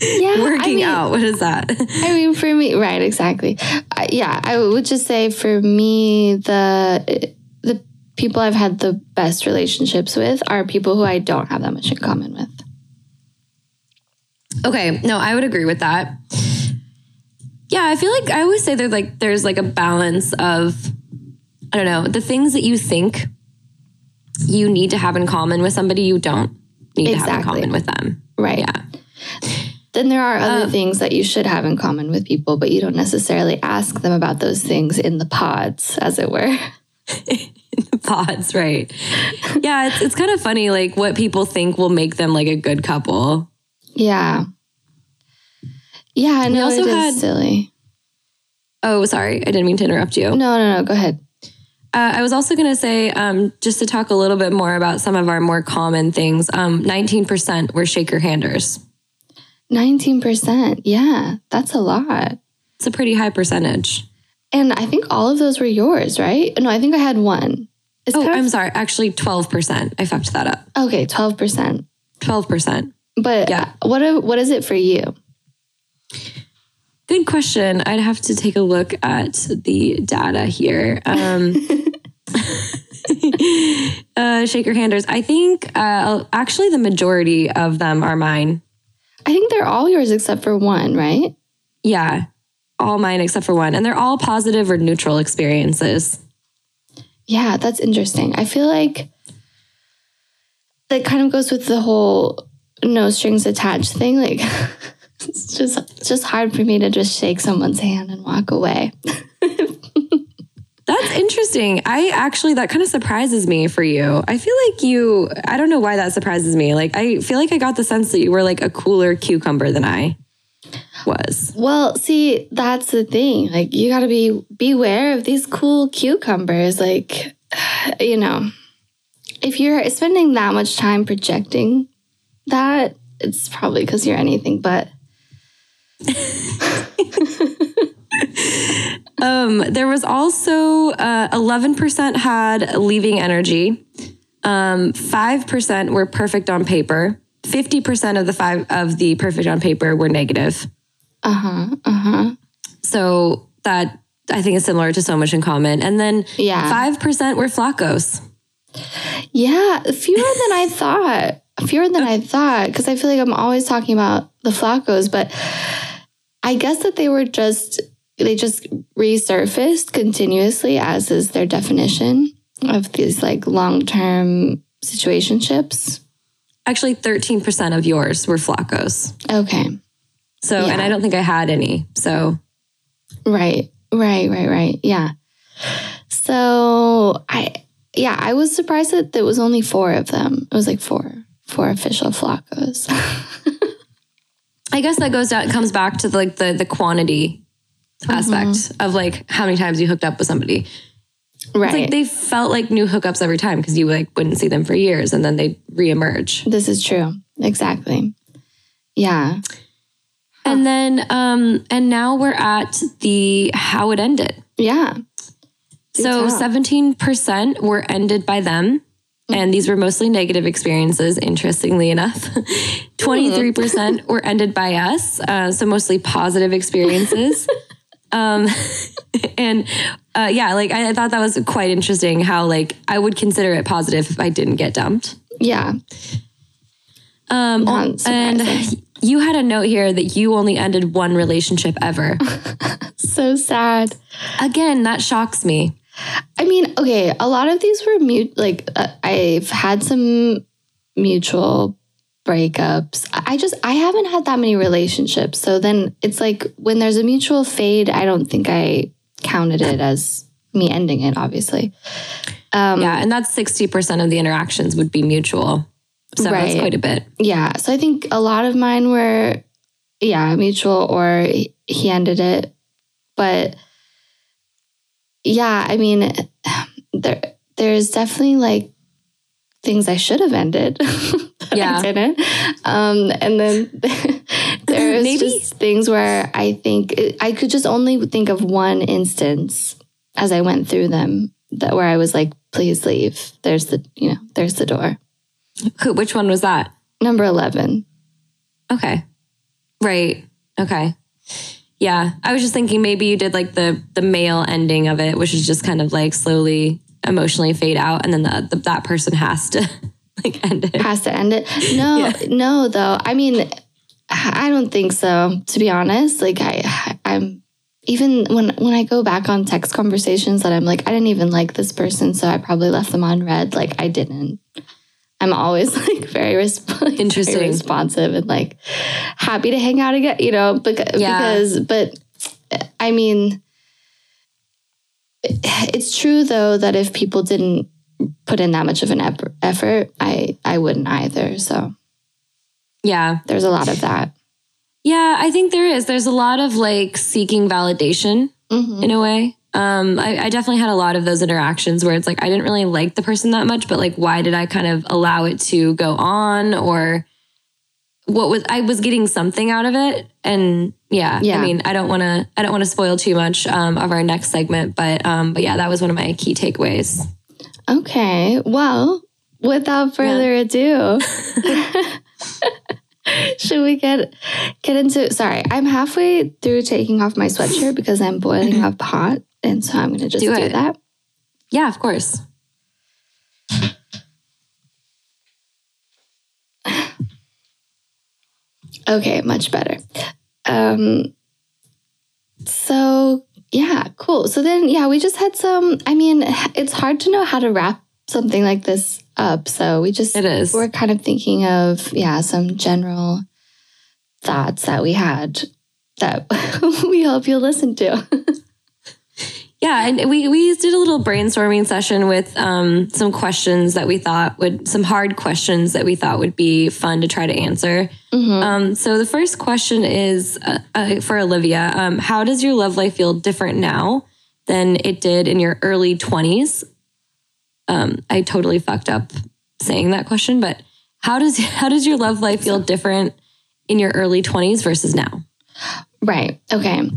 yeah, working I mean, out. What is that? I mean, for me, right? Exactly. I, yeah, I would just say for me, the the people I've had the best relationships with are people who I don't have that much in common with. Okay, no, I would agree with that. Yeah, I feel like I always say there's like there's like a balance of I don't know, the things that you think you need to have in common with somebody you don't need to have in common with them. Right. Yeah. Then there are other things that you should have in common with people, but you don't necessarily ask them about those things in the pods, as it were. Pods, right. Yeah, it's it's kind of funny like what people think will make them like a good couple. Yeah. Yeah, I know also it is had- silly. Oh, sorry. I didn't mean to interrupt you. No, no, no. Go ahead. Uh, I was also going to say, um, just to talk a little bit more about some of our more common things. Um, 19% were shaker handers. 19%. Yeah, that's a lot. It's a pretty high percentage. And I think all of those were yours, right? No, I think I had one. It's Oh, I'm sorry. Actually, 12%. I fucked that up. okay, 12%. 12%. But Yeah. what what is it for you? Good question. I'd have to take a look at the data here. Um, uh, shaker handers. I think uh, actually the majority of them are mine. I think they're all yours except for one, right? Yeah, all mine except for one. And they're all positive or neutral experiences. Yeah, that's interesting. I feel like that kind of goes with the whole no strings attached thing. Like it's just it's just hard for me to just shake someone's hand and walk away. Interesting. I actually, that kind of surprises me for you. I feel like you, I don't know why that surprises me. Like, I feel like I got the sense that you were like a cooler cucumber than I was. Well, see, that's the thing. Like you got to be beware of these cool cucumbers. Like you know, if you're spending that much time projecting that, it's probably because you're anything but. Um, there was also uh, 11% had leaving energy. Um, 5% were perfect on paper. 50% of the five of the perfect on paper were negative. Uh huh. Uh huh. So that I think is similar to so much in common. And then Yeah. 5% were flacos. Yeah, fewer than I thought. Fewer than I thought because I feel like I'm always talking about the flacos, but I guess that they were just they just resurfaced continuously as is their definition of these like long-term situationships? Actually, 13% of yours were flacos. Okay. So, and I don't think I had any. So, Right, right, right, right. Yeah. So I, yeah, I was surprised that there was only four of them. It was like four, four official flacos. I guess that goes down, comes back to like the, the quantity aspect of like how many times you hooked up with somebody. right. It's like they felt like new hookups every time because you like wouldn't see them for years and then they reemerge. this is true. Exactly. Yeah. And then, um, and now we're at the how it ended. Yeah. Do So tell. 17% were ended by them. And these were mostly negative experiences, interestingly enough. 23% were ended by us. Uh, so mostly positive experiences. um, and uh, yeah, like I, I thought that was quite interesting how, like, I would consider it positive if I didn't get dumped. Yeah. Um, and you had a note here that you only ended one relationship ever. So sad. Again, that shocks me. I mean, okay, a lot of these were mute. Like uh, I've had some mutual breakups. I just I haven't had that many relationships. So then it's like when there's a mutual fade, I don't think I counted it as me ending it. Obviously, um, Yeah, and that's 60% of the interactions would be mutual. So that's quite a bit. yeah. So I think a lot of mine were, yeah, mutual or he- he ended it. But yeah, I mean, there there's definitely like things I should have ended. Yeah. I didn't. Um, and then there's just things where I think I could just only think of one instance as I went through them that where I was like, please leave. There's the you know, there's the door. Who, which one was that? Number eleven. Okay. Right. Okay. Yeah. I was just thinking maybe you did like the the male ending of it, which is just kind of like slowly emotionally fade out and then the, the that person has to like end it. has to end it. No, no, though. I mean, I don't think so. To be honest, like I, I'm even when when I go back on text conversations that I'm like, I didn't even like this person, so I probably left them on read. Like I didn't. I'm always like very, resp- like, very responsive and like happy to hang out again. You know, bec- Yeah. because but I mean. It's true though that if people didn't put in that much of an effort, I I wouldn't either. So Yeah. there's a lot of that. Yeah, I think there is. There's a lot of like seeking validation Mhm. in a way. Um, I, I definitely had a lot of those interactions where it's like I didn't really like the person that much, but like, why did I kind of allow it to go on, or what was I was getting something out of it? And yeah, Yeah. I mean, I don't want to I don't want to spoil too much um, of our next segment, but um, but yeah, that was one of my key takeaways. Okay. Well, without further ado, should we get get into? Sorry, I'm halfway through taking off my sweatshirt because I'm boiling up hot, and so I'm going to just Do do, it. that. Yeah, of course. Okay, much better. Um, so yeah, cool. So then, yeah, we just had some. I mean, it's hard to know how to wrap something like this up. So we just It is. we're kind of thinking of yeah some general thoughts that we had that we hope you'll listen to. Yeah, and we we did a little brainstorming session with um, some questions that we thought would some hard questions that we thought would be fun to try to answer. Um, so the first question is uh, uh, for Olivia: um, How does your love life feel different now than it did in your early twenties? Um, I totally fucked up saying that question, but how does how does your love life feel different in your early twenties versus now? Right. Okay.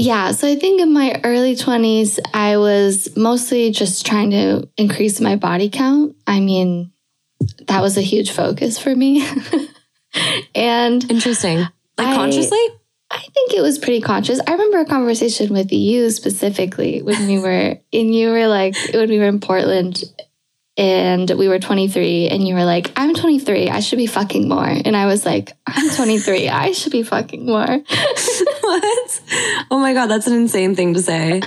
Yeah. So I think in my early 20s, I was mostly just trying to increase my body count. I mean, that was a huge focus for me. and Interesting. Like I- consciously? I think it was pretty conscious. I remember a conversation with you specifically when we were, and you were like, when we were in Portland and we were 23, and you were like, I'm 23, I should be fucking more. And I was like, I'm 23, I should be fucking more. what? Oh my god, that's an insane thing to say.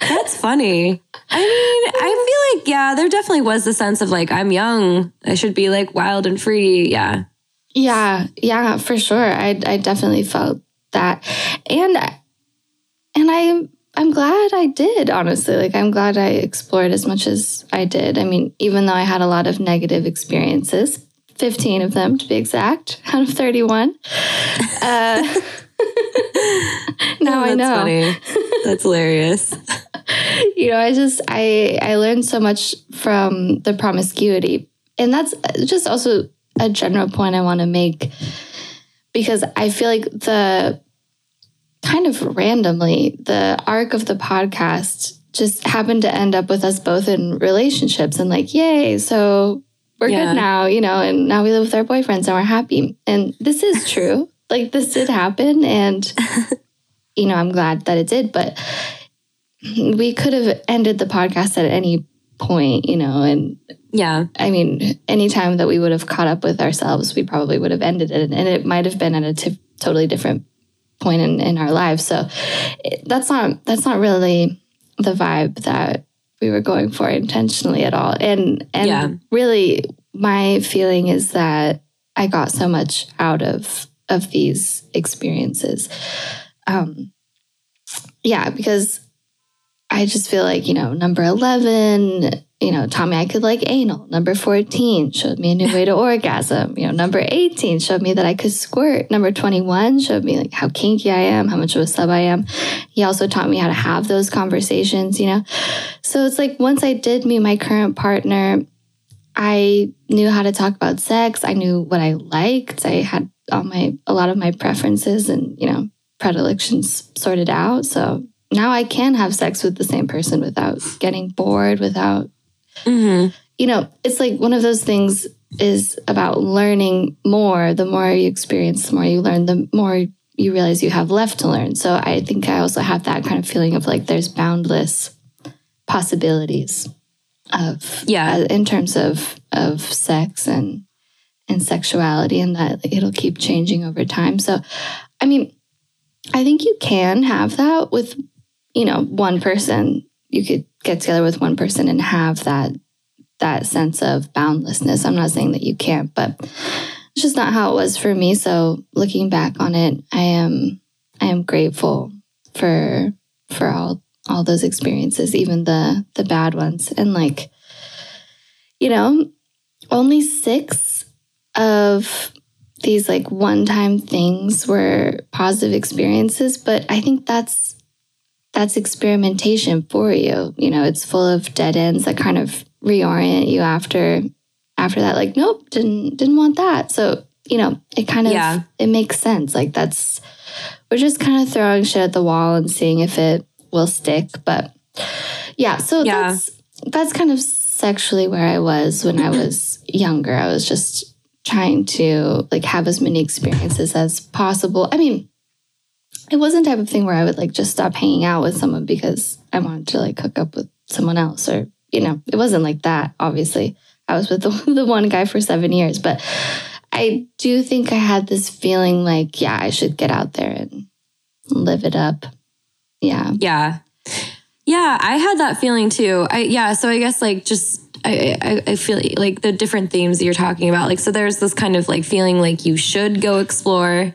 That's funny. I mean, I feel like yeah, there definitely was the sense of like, I'm young. I should be like wild and free. Yeah. Yeah, yeah, for sure. I I definitely felt that, and and I I'm glad I did. Honestly, like I'm glad I explored as much as I did. I mean, even though I had a lot of negative experiences, fifteen of them to be exact, out of thirty one. Uh, now I That's know. funny. That's hilarious. you know, I just I I learned so much from the promiscuity, and that's just also a general point I want to make because I feel like the kind of randomly the arc of the podcast just happened to end up with us both in relationships and like yay so we're Yeah. good now you know and now we live with our boyfriends and we're happy and this is true like this did happen and you know i'm glad that it did but we could have ended the podcast at any point you know and Yeah. I mean, anytime that we would have caught up with ourselves, we probably would have ended it. And it might have been at a t- totally different point in, in our lives. So it, that's not that's not really the vibe that we were going for intentionally at all. And and Yeah. really my feeling is that I got so much out of of these experiences. Um yeah, because I just feel like, you know, number 11, you know, me I could like anal. Number 14 showed me a new way to orgasm. You know, number 18 showed me that I could squirt. Number 21 showed me like how kinky I am, how much of a sub I am. He also taught me how to have those conversations, you know. So it's like once I did meet my current partner, I knew how to talk about sex. I knew what I liked. I had all my a lot of my preferences and, you know, predilections sorted out. So now I can have sex with the same person without getting bored, without hmm you know, it's like one of those things is about learning more. The more you experience, the more you learn, the more you realize you have left to learn. So I think I also have that kind of feeling of like there's boundless possibilities of Yeah. uh, in terms of of sex and and sexuality and that it'll keep changing over time. So I mean, I think you can have that with you know one person. You could get together with one person and have that that sense of boundlessness. I'm not saying that you can't, but it's just not how it was for me. So looking back on it, I am I am grateful for for all all those experiences, even the the bad ones. And like, you know, only six of these like one-time things were positive experiences, but I think that's that's experimentation for you. You know, it's full of dead ends that kind of reorient you after after that like nope didn't didn't want that so you know it kind of Yeah. it makes sense like that's we're just kind of throwing shit at the wall and seeing if it will stick but yeah so Yeah. that's that's kind of sexually where i was when i was younger i was just trying to like have as many experiences as possible i mean it wasn't the type of thing where i would like just stop hanging out with someone because i wanted to like hook up with someone else or you know it wasn't like that obviously i was with the, the one guy for seven years but i do think i had this feeling like yeah i should get out there and live it up yeah Yeah. Yeah, I had that feeling too. I yeah, so I guess like just I, I I feel like the different themes that you're talking about. Like so there's this kind of like feeling like you should go explore.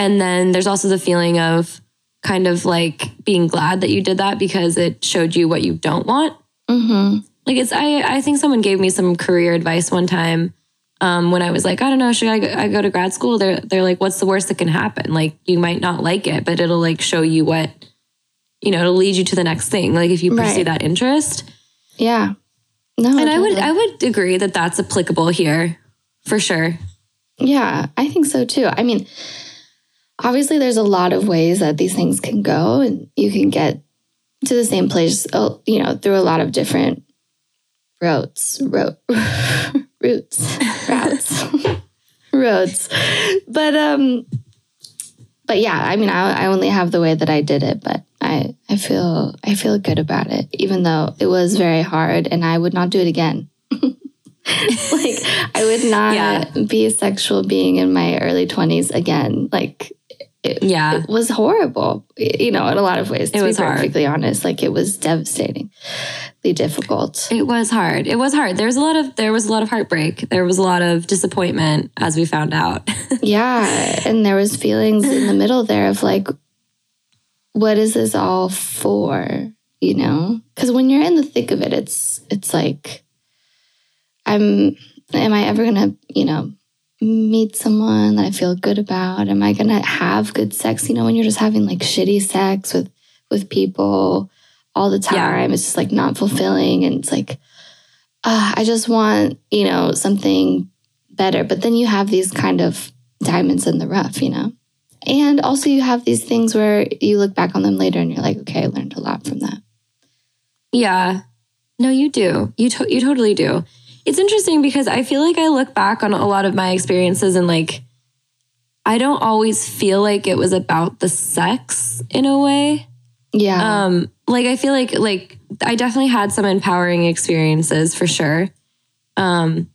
And then there's also the feeling of kind of like being glad that you did that because it showed you what you don't want. mm-hmm. Like it's I I think someone gave me some career advice one time um, when I was like I don't know should I go, I go to grad school they're they're like what's the worst that can happen like you might not like it but it'll like show you what you know it'll lead you to the next thing like if you pursue Right. that interest yeah no and I would. I would agree that that's applicable here for sure Yeah, I think so too. I mean, obviously, there's a lot of ways that these things can go, and you can get to the same place, uh, you know, through a lot of different roads, ro- routes, routes, roads. But um, but yeah, I mean, I, I only have the way that I did it, but I I feel I feel good about it, even though it was very hard, and I would not do it again. like I would not Yeah. be a sexual being in my early 20s again. Like it, Yeah. it was horrible. You know, in a lot of ways. To It be was hard. perfectly honest, like it was devastatingly difficult. It was hard. It was hard. There was a lot of there was a lot of heartbreak. There was a lot of disappointment as we found out. yeah, and there was feelings in the middle there of like, what is this all for? You know, because when you're in the thick of it, it's it's like, I'm. Am I ever gonna, you know, meet someone that I feel good about? Am I gonna have good sex? You know, when you're just having like shitty sex with with people all the time, Yeah. it's just like not fulfilling, and it's like, uh, I just want, you know, something better. But then you have these kind of diamonds in the rough, you know. And also, you have these things where you look back on them later and you're like, okay, I learned a lot from that. yeah. No, you do. You to- you totally do. It's interesting because I feel like I look back on a lot of my experiences and like I don't always feel like it was about the sex in a way. Yeah. Um like I feel like like I definitely had some empowering experiences for sure. Um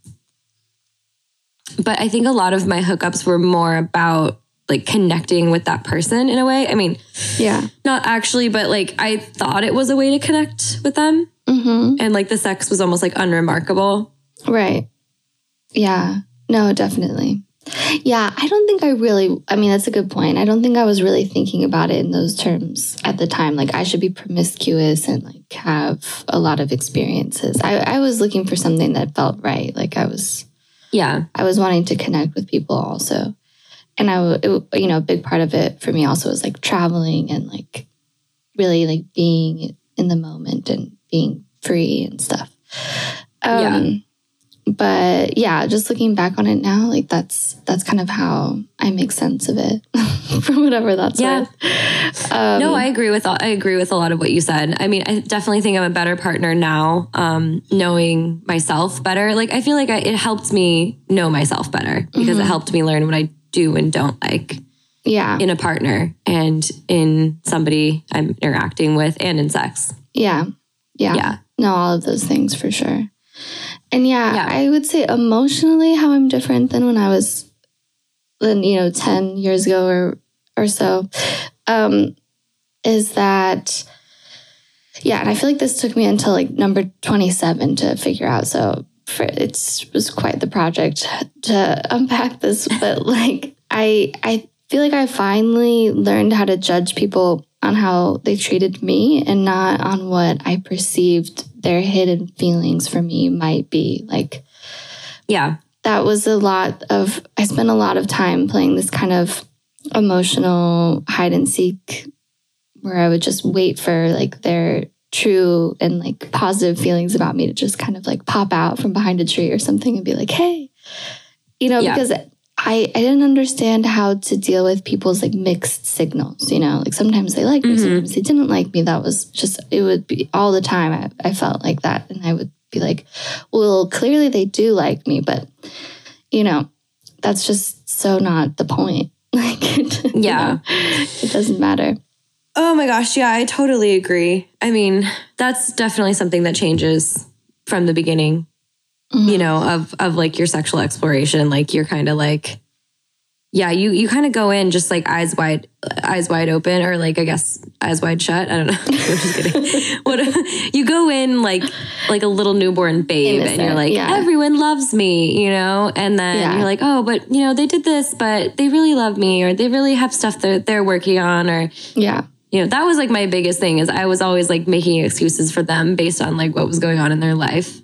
but I think a lot of my hookups were more about like connecting with that person in a way. I mean, yeah. not actually, but like I thought it was a way to connect with them. Mm-hmm. And like the sex was almost like unremarkable. Right. Yeah. No, definitely. Yeah, I don't think I really, I mean, that's a good point. I don't think I was really thinking about it in those terms at the time. Like, I should be promiscuous and like have a lot of experiences. I, I was looking for something that felt right. Like, I was, Yeah. I was wanting to connect with people also. And I, it, you know, a big part of it for me also was like traveling and like really like being in the moment and being free and stuff. Um, But yeah, just looking back on it now, like that's that's kind of how I make sense of it, for whatever that's Yeah. worth. Um, no, I agree with all, I agree with a lot of what you said. I mean, I definitely think I'm a better partner now, um, knowing myself better. Like I feel like I, it helped me know myself better because it helped me learn what I do and don't like yeah, in a partner and in somebody I'm interacting with and in sex. yeah, yeah, Yeah. No, all of those things for sure. And yeah, Yeah. I would say emotionally how I'm different than when I was than, you know, 10 years ago or or so. Um, is that yeah, and I feel like this took me until like number 27 to figure out. So for, it's it was quite the project to unpack this, but like I I feel like I finally learned how to judge people on how they treated me and not on what I perceived their hidden feelings for me might be. Like Yeah. that was a lot of I spent a lot of time playing this kind of emotional hide and seek where I would just wait for like their true and like positive feelings about me to just kind of like pop out from behind a tree or something and be like, hey, you know, Yeah. because I, I didn't understand how to deal with people's like mixed signals, you know, like sometimes they liked me, Mhm. sometimes they didn't like me. That was just, it would be all the time. I, I felt like that. And I would be like, well, clearly they do like me, but you know, that's just so not the point. Like, it, you Yeah. know, it doesn't matter. Oh my gosh, yeah, I totally agree. I mean, that's definitely something that changes from the beginning, Mm-hmm. you know, of of like your sexual exploration. Like you're kind of like yeah, you you kind of go in just like eyes wide eyes wide open or like I guess eyes wide shut. I don't know. I'm just kidding. what you go in like like a little newborn babe and you're like yeah. everyone loves me, you know? And then Yeah. you're like, "Oh, but you know, they did this, but they really love me or they really have stuff that they're working on or Yeah. you know that was like my biggest thing is i was always like making excuses for them based on like what was going on in their life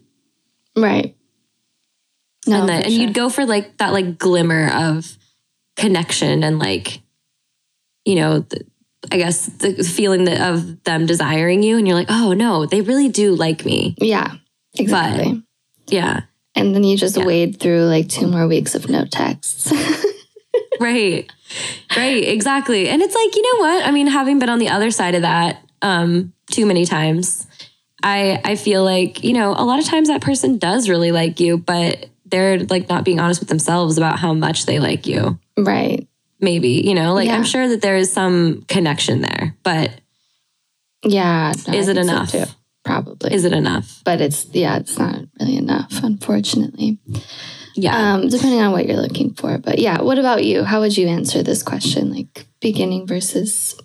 Right. No, and then and sure. you'd go for like that like glimmer of connection and like you know the, i guess the feeling that of them desiring you and you're like oh no they really do like me Yeah, exactly. yeah and then you just Yeah. wade through like two more weeks of no texts. right right exactly and it's like you know what i mean having been on the other side of that um too many times i i feel like you know a lot of times that person does really like you but they're like not being honest with themselves about how much they like you right. maybe you know like Yeah. i'm sure that there is some connection there but Yeah. no, Is I it think so, enough? Probably. is it enough but it's yeah, it's not really enough, unfortunately. yeah Um, depending on what you're looking for. But yeah, what about you? How would you answer this question? Like beginning versus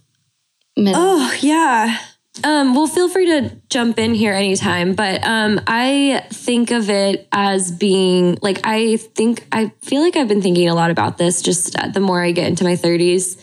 middle? Oh, yeah. Um, well, feel free to jump in here anytime, but um, I think of it as being like, I think, I feel like I've been thinking a lot about this just uh, the more I get into my 30s.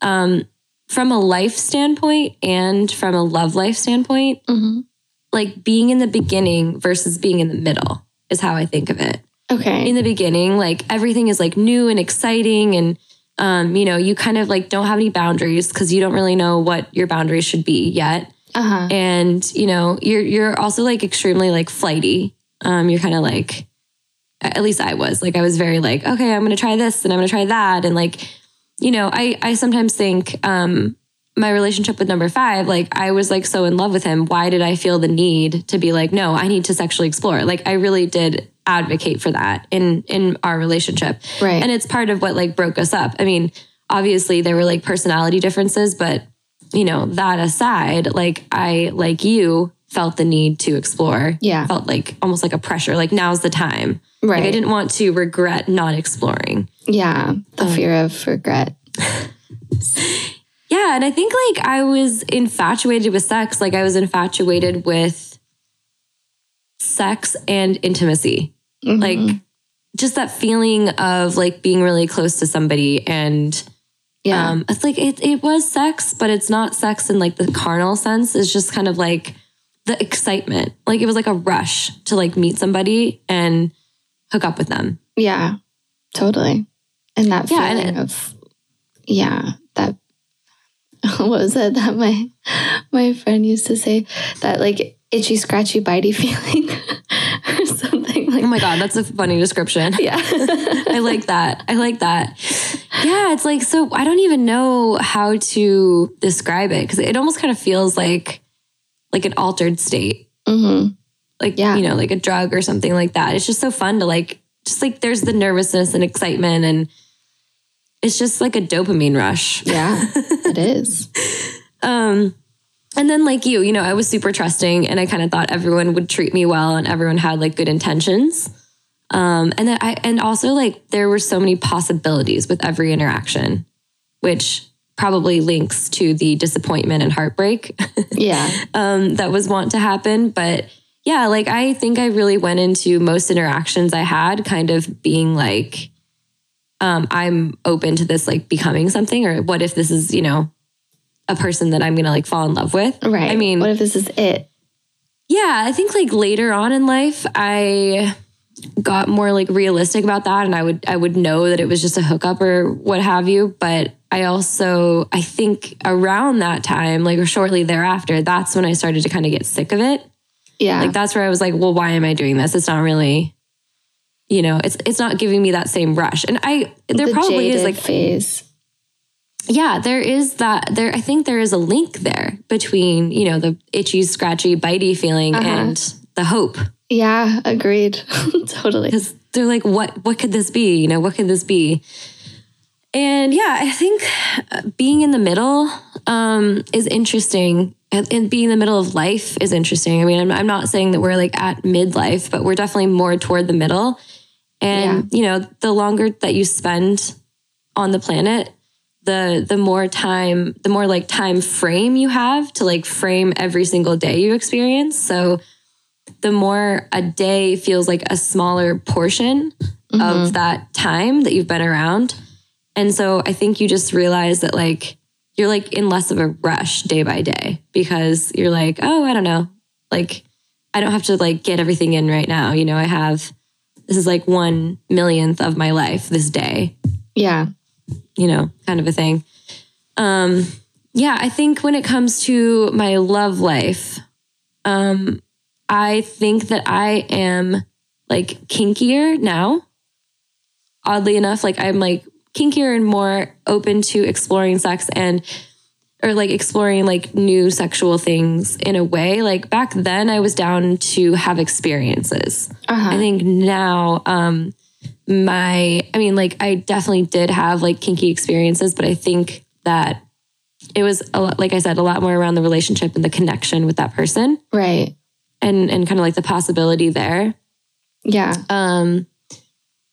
Um, from a life standpoint and from a love life standpoint, Mhm. like being in the beginning versus being in the middle is how I think of it Okay. in the beginning like everything is like new and exciting and um, you know you kind of like don't have any boundaries because you don't really know what your boundaries should be yet. Uh huh. and you know you're you're also like extremely like flighty. Um, you're kind of like at least i was. Like i was very like okay i'm gonna try this and i'm gonna try that. And like you know i i sometimes think um my relationship with number five like i was like so in love with him why did i feel the need to be like no i need to sexually explore like i really did advocate for that in in our relationship Right. and it's part of what like broke us up i mean obviously there were like personality differences but you know that aside like i like you felt the need to explore Yeah. felt like almost like a pressure like now's the time like i didn't want to regret not exploring yeah. The Um, fear of regret. Yeah, and I think like I was infatuated with sex. Like I was infatuated with sex and intimacy. Mhm. Like just that feeling of like being really close to somebody and yeah. um it's like it it was sex, but it's not sex in like the carnal sense. It's just kind of like the excitement. Like it was like a rush to like meet somebody and hook up with them. yeah. Totally. And that Yeah, and feeling of yeah, that what was it that my my friend used to say that like itchy scratchy bitey feeling or something like Oh my god, that's a funny description. yeah. I like that. I like that. Yeah, it's like so I don't even know how to describe it because it almost kind of feels like like an altered state. hmm Like Yeah. you know, like a drug or something like that. It's just so fun to like just like there's the nervousness and excitement and it's just like a dopamine rush. Yeah, it is. Um and then like you, you know, I was super trusting and I kind of thought everyone would treat me well and everyone had like good intentions. Um and then I and also like there were so many possibilities with every interaction, which probably links to the disappointment and heartbreak Yeah. um that was want to happen, but yeah, like I think I really went into most interactions I had kind of being like um I'm open to this like becoming something or what if this is, you know, a person that I'm going to like fall in love with. Right. I mean, what if this is it? yeah, I think like later on in life, I got more like realistic about that, and I would I would know that it was just a hookup or what have you. But I also I think around that time, like or shortly thereafter, that's when I started to kind of get sick of it. Yeah. Like that's where I was like, well, why am I doing this? It's not really, you know, it's it's not giving me that same rush. And I there the probably is like phase. yeah, there is that there I think there is a link there between, you know, the itchy, scratchy, bitey feeling Uh-huh. and the hope. Yeah, agreed. totally. Because they're like, what what could this be? You know, what could this be? And yeah, I think uh, being in the middle um, is interesting. And, and being in the middle of life is interesting. I mean, I'm, I'm not saying that we're like at midlife, but we're definitely more toward the middle. And, you know, the longer that you spend on the planet, the the more time, the more like time frame you have to like frame every single day you experience. So the more a day feels like a smaller portion of mm-hmm. that time that you've been around. And so I think you just realize that like you're like in less of a rush day by day because you're like, oh, I don't know. Like I don't have to like get everything in right now. You know, I have this is like one millionth of my life this day Yeah. you know, kind of a thing. Um, yeah, I think when it comes to my love life, um, I think that I am like kinkier now. Oddly enough, like I'm like kinkier and more open to exploring sex and or like exploring like new sexual things in a way. Like back then I was down to have experiences. Uh-huh. I think now, um, my, I mean, like, I definitely did have like kinky experiences, but I think that it was, a lot, like I said, a lot more around the relationship and the connection with that person right. and, and kind of like the possibility there. Yeah. Um,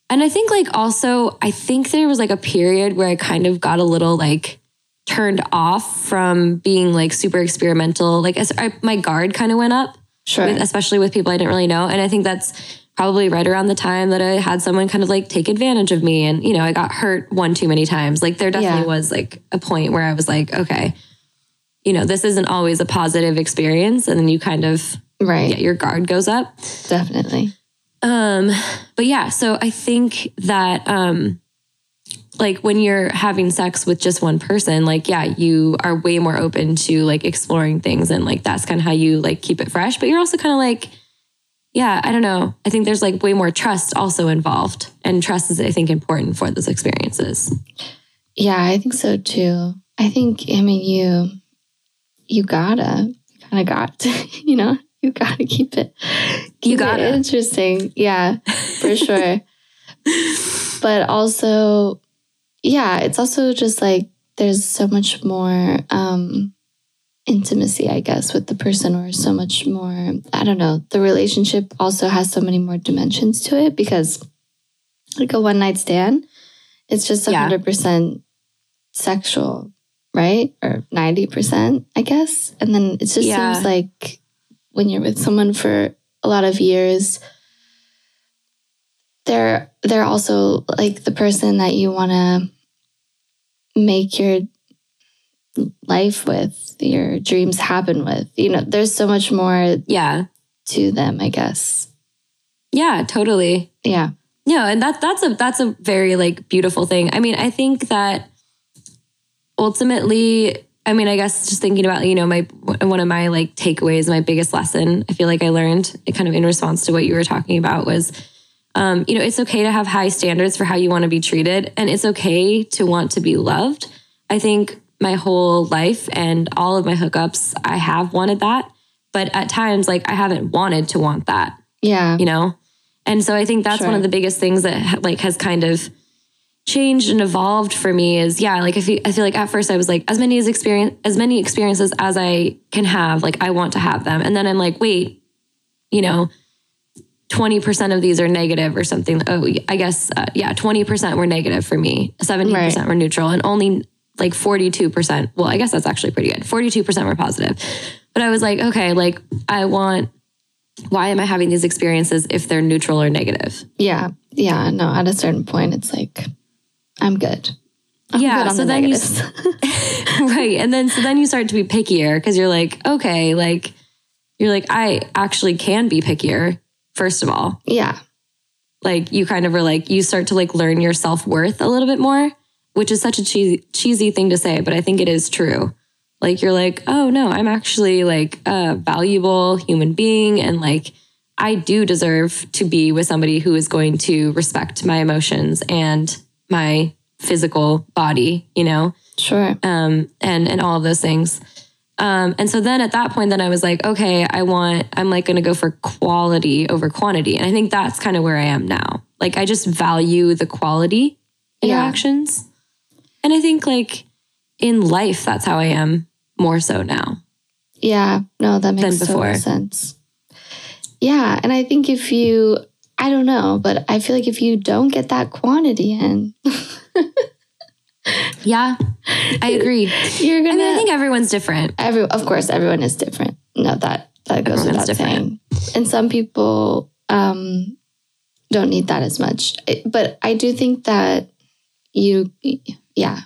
and I think like also, I think there was like a period where I kind of got a little like turned off from being like super experimental. Like as I, my guard kind of went up, Sure. with, especially with people I didn't really know. And I think that's probably right around the time that I had someone kind of like take advantage of me. And, you know, I got hurt one too many times. Like there definitely Yeah. was like a point where I was like, okay, you know, this isn't always a positive experience. And then you kind of, right. yeah, your guard goes up. Definitely. Um, but yeah, so I think that um like when you're having sex with just one person, like yeah, you are way more open to like exploring things and like that's kind of how you like keep it fresh, but you're also kind of like yeah, I don't know. I think there's like way more trust also involved. And trust is I think important for those experiences. Yeah, I think so too. I think, I mean, you, you gotta, you kind of got to, you know, you gotta keep it, keep it gotta. interesting. Yeah, for sure. but also, yeah, it's also just like there's so much more um intimacy, I guess, with the person, or so much more. I don't know. The relationship also has so many more dimensions to it because, like a one night stand, it's just Yeah. hundred percent sexual, right? Or ninety percent, I guess. And then it just Yeah. seems like when you're with someone for a lot of years, they're they're also like the person that you want to make your life with, your dreams happen with. You know, there's so much more Yeah. to them, I guess. Yeah, totally. Yeah. Yeah, and that that's a that's a very like beautiful thing. I mean, I think that ultimately, I mean, I guess just thinking about you know my one of my like takeaways, my biggest lesson, I feel like I learned kind of in response to what you were talking about was, um, you know, it's okay to have high standards for how you want to be treated, and it's okay to want to be loved. I think my whole life and all of my hookups, I have wanted that, but at times, like I haven't wanted to want that Yeah. you know and so i think that's one of the biggest things that like has kind of changed and evolved for me is yeah like I feel, I feel like at first i was like as many as experience as many experiences as i can have like i want to have them and then i'm like wait you know 20% of these are negative or something oh i guess uh, yeah 20% were negative for me 70% Right. were neutral and only like 42% well i guess that's actually pretty good 42% were positive but i was like okay like i want why am I having these experiences if they're neutral or negative? Yeah. Yeah. No, at a certain point, it's like, I'm good. I'm Yeah, good so the then you- right. And then so then you start to be pickier because you're like, okay, like you're like, I actually can be pickier, first of all. yeah. Like you kind of are like, you start to like learn your self-worth a little bit more, which is such a cheesy cheesy thing to say, but I think it is true. Like you're like, oh no, I'm actually like a valuable human being and like I do deserve to be with somebody who is going to respect my emotions and my physical body, you know? Sure. um, and and all of those things. Um, and so then at that point, then I was like, okay, I want, I'm like going to go for quality over quantity, and I think that's kind of where I am now. Like I just value the quality Yeah. interactions, and I think like in life, that's how I am more so now. Yeah, no, that makes than total sense. Yeah, and I think if you, I don't know, but I feel like if you don't get that quantity in, Yeah, I agree. you're I gonna. mean, I think everyone's different. every, of course, everyone is different. No, that that goes Everyone's without different. saying. And some people um, don't need that as much, I- but I do think that you, yeah.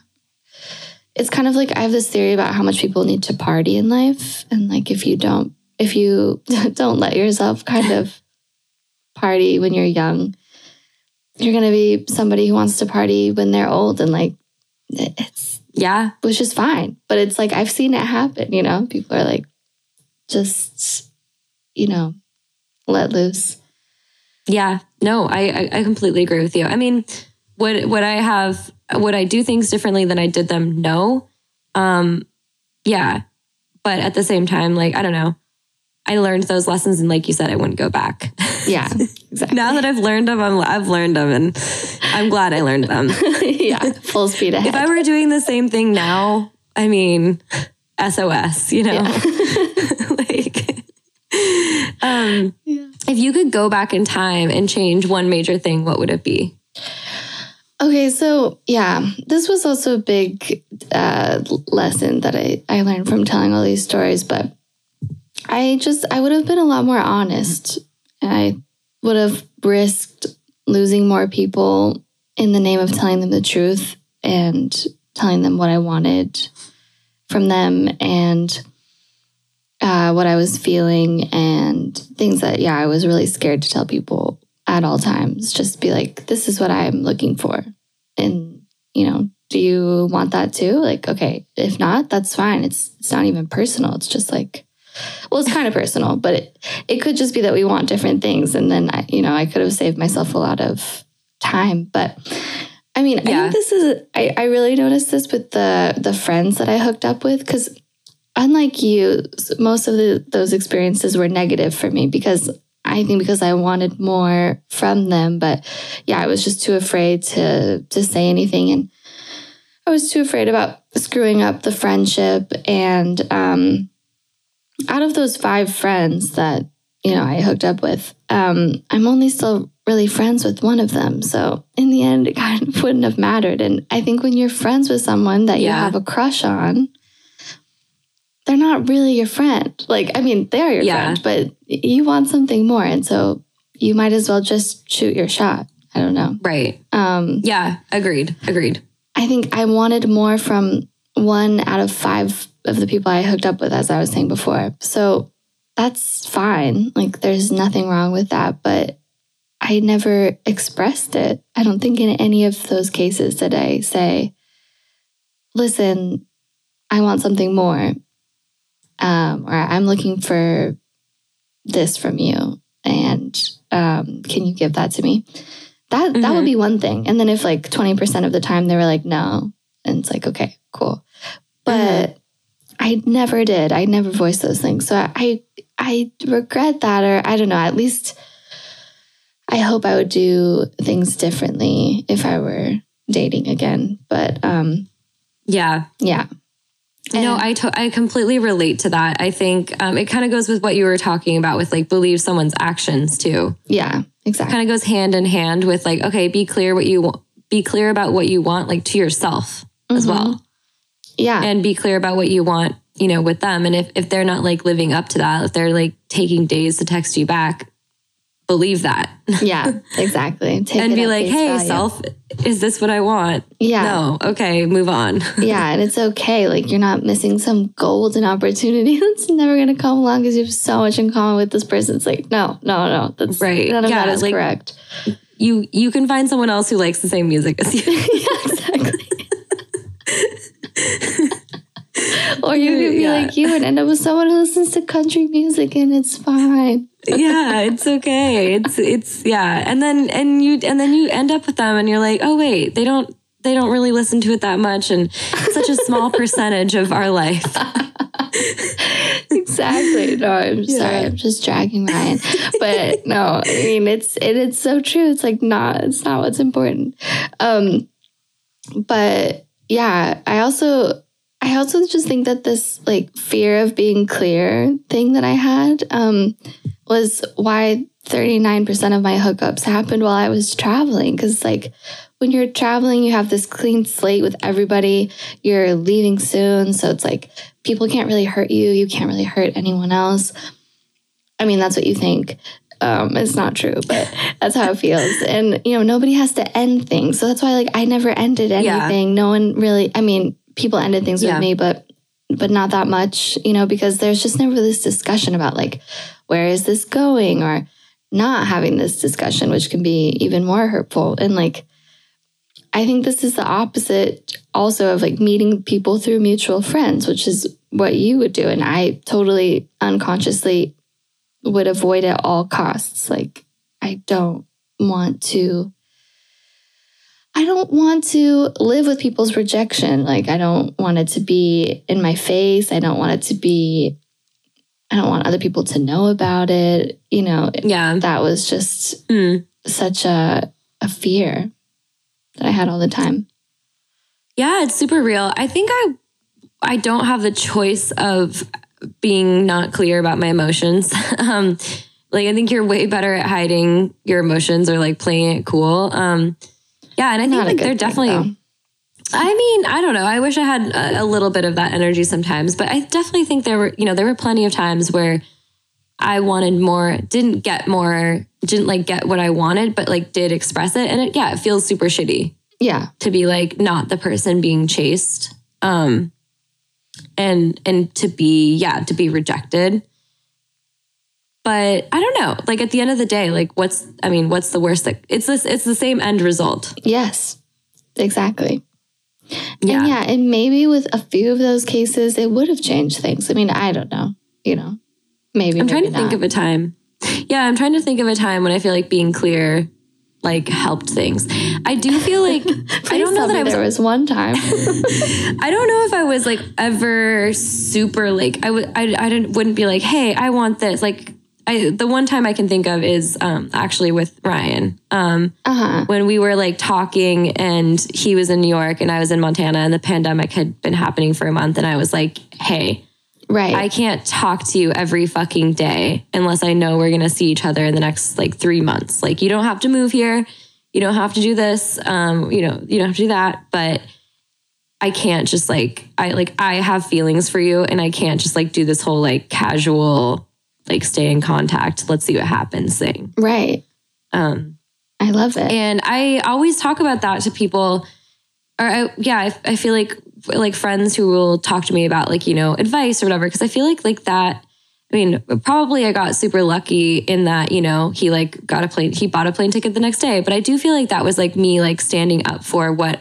It's kind of like I have this theory about how much people need to party in life, and like if you don't, if you don't let yourself kind of party when you're young, you're gonna be somebody who wants to party when they're old, and like it's Yeah, which is fine. But it's like I've seen it happen, you know? People are like just, you know, let loose. Yeah, no, I, I I completely agree with you. I mean, would would I have would I do things differently than I did them? No. Um, yeah, but at the same time, like I don't know, I learned those lessons, and like you said, I wouldn't go back. Yeah, exactly. now that I've learned them, I'm, I've learned them, and I'm glad I learned them. yeah, full speed ahead. if I were doing the same thing now, I mean, SOS, you know, like. Um, Yeah. if you could go back in time and change one major thing, what would it be? Okay, so yeah, this was also a big uh, lesson that I, I learned from telling all these stories, but I just, I would have been a lot more honest. And I would have risked losing more people in the name of telling them the truth and telling them what I wanted from them and uh, what I was feeling and things that, yeah, I was really scared to tell people at all times. Just be like, this is what I'm looking for. And, you know, do you want that too? Like, okay, if not, that's fine. It's it's not even personal. It's just like, well, it's kind of personal, but it, it could just be that we want different things. And then, I, you know, I could have saved myself a lot of time. But I mean, I think this is, I, I really noticed this with the, the friends that I hooked up with. Cause unlike you, most of the, those experiences were negative for me because I think because I wanted more from them. But yeah, I was just too afraid to, to say anything. And I was too afraid about screwing up the friendship. And, um, out of those five friends that you know I hooked up with, um, I'm only still really friends with one of them. So in the end, it kind of wouldn't have mattered. And I think when you're friends with someone that you Yeah. have a crush on, they're not really your friend. Like, I mean, they're your Yeah. friend, but you want something more, and so you might as well just shoot your shot. I don't know. Right. Um, Yeah. Agreed. Agreed. I think I wanted more from one out of five of the people I hooked up with, as I was saying before. So that's fine. Like, there's nothing wrong with that. But I never expressed it. I don't think in any of those cases did I say, listen, I want something more. Um, or I'm looking for this from you. And um, can you give that to me? That that would Mhm. be one thing. And then if like 20% of the time they were like, no, and it's like, okay, cool. But I never did. I never voiced those things. So I I regret that or I don't know, at least I hope I would do things differently if I were dating again. But um Yeah. yeah. No, I to- I completely relate to that. I think um, it kind of goes with what you were talking about with like believe someone's actions too. yeah, exactly. Kind of goes hand in hand with like okay, be clear what you want. Be clear about what you want, like to yourself as Mhm. well, Yeah. and be clear about what you want, you know, with them. And if if they're not like living up to that, if they're like taking days to text you back, believe that yeah, exactly. Take and be like, hey, value. self, is this what I want? Yeah. No, okay, move on. yeah, and it's okay. Like you're not missing some golden opportunity that's never gonna come along because you have so much in common with this person. It's like, no, no, no. That's Right. None of Yeah, that is like- correct. you you can find someone else who likes the same music as you. yeah, exactly. Or you could be Yeah. like you and end up with someone who listens to country music and it's fine. yeah, it's okay. It's it's yeah. And then and you and then you end up with them and you're like, "Oh wait, they don't they don't really listen to it that much and such a small percentage of our life." exactly. No, I'm sorry. I'm just dragging Ryan. But no, I mean it's it, it's so true. It's like not it's not what's important. Um but yeah, I also I also just think that this like fear of being clear thing that I had um was why 39% of my hookups happened while I was traveling. Cuz like when you're traveling you have this clean slate with everybody. You're leaving soon so it's like people can't really hurt you. You can't really hurt anyone else. I mean that's what you think. Um, it's not true but that's how it feels. And you know nobody has to end things. So that's why like i never ended Yeah. anything. No one really i mean people ended things Yeah. with me but but not that much you know because there's just never this discussion about like where is this going or not having this discussion which can be even more hurtful and like I think this is the opposite also of like meeting people through mutual friends, which is what you would do. And I totally unconsciously would avoid at all costs. Like, I don't want to. I don't want to live with people's rejection. Like, I don't want it to be in my face. I don't want it to be, I don't want other people to know about it. You know, Yeah. that was just Mm. such a, a fear that I had all the time. Yeah, it's super real. I think I I don't have the choice of being not clear about my emotions. um like I think you're way better at hiding your emotions or like playing it cool. Um Yeah, and I think Not like they're definitely. though. I mean, I don't know. I wish I had a, a little bit of that energy sometimes, but I definitely think there were, you know, there were plenty of times where I wanted more, didn't get more, didn't like get what I wanted, but like did express it, and it, yeah, it feels super shitty Yeah. to be like not the person being chased, um, and and to be yeah to be rejected. But I don't know. Like at the end of the day, like what's I mean, what's the worst that it's this? It's the same end result. Yes. Exactly. Yeah. And yeah, and maybe with a few of those cases, it would have changed things. I mean, I don't know. You know, maybe. I'm trying to maybe think of a time. Yeah, I'm trying to think of a time when I feel like being clear like helped things. I do feel like I don't know that I was there was one time. I don't know if I was like ever super like I would I I didn't wouldn't be like, "Hey, I want this." Like I the one time I can think of is um actually with Ryan. Um uh huh. when we were like talking and he was in New York and I was in Montana and the pandemic had been happening for a month and I was like, "Hey, Right. I can't talk to you every fucking day unless I know we're gonna see each other in the next like three months. Like you don't have to move here, you don't have to do this, um, you know, you don't have to do that, but I can't just like I like I have feelings for you and I can't just like do this whole like casual like stay in contact, let's see what happens thing. right. Um I love it. and I always talk about that to people. Or I, yeah, I, I feel like like friends who will talk to me about like you know advice or whatever because I feel like like that. I mean, probably I got super lucky in that you know he like got a plane, he bought a plane ticket the next day. But I do feel like that was like me like standing up for what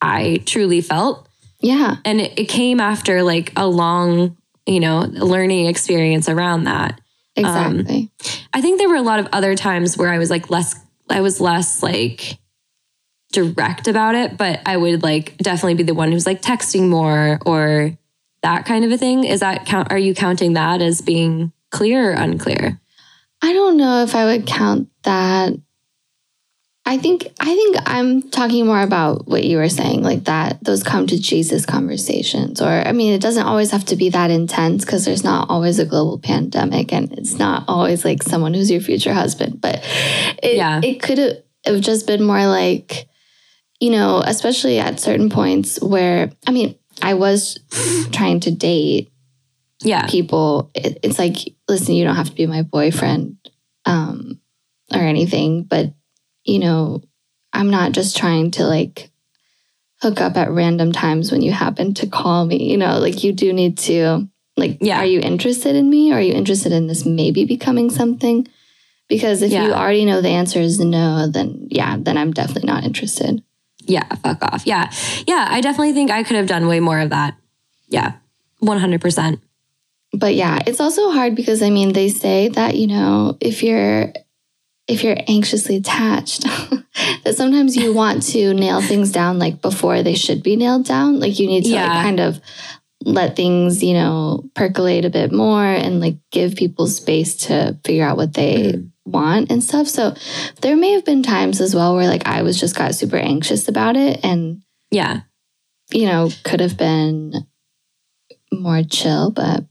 I truly felt, yeah. and it, it came after like a long you know learning experience around that. Um, exactly. I think there were a lot of other times where I was like less, I was less like direct about it, but I would like definitely be the one who's like texting more or that kind of a thing. Is that count? Are you counting that as being clear or unclear? I don't know if I would count that. I think I think I'm talking more about what you were saying, like that those come to Jesus conversations. Or I mean, it doesn't always have to be that intense because there's not always a global pandemic and it's not always like someone who's your future husband. But it Yeah. it could have just been more like, you know, especially at certain points where I mean, I was trying to date Yeah. people it, it's like listen you don't have to be my boyfriend um or anything but you know i'm not just trying to like hook up at random times when you happen to call me you know like you do need to like Yeah. are you interested in me or are you interested in this maybe becoming something because if you already know the answer is no then yeah then i'm definitely not interested Yeah. Fuck off. Yeah. Yeah. I definitely think I could have done way more of that. Yeah. 100%. but yeah it's also hard because i mean they say that you know if you're if you're anxiously attached that sometimes you want to nail things down like before they should be nailed down like you need to Yeah. like kind of let things you know percolate a bit more and like give people space to figure out what they hmm. want and stuff so there may have been times as well where like i was just got super anxious about it and Yeah. you know could have been more chill but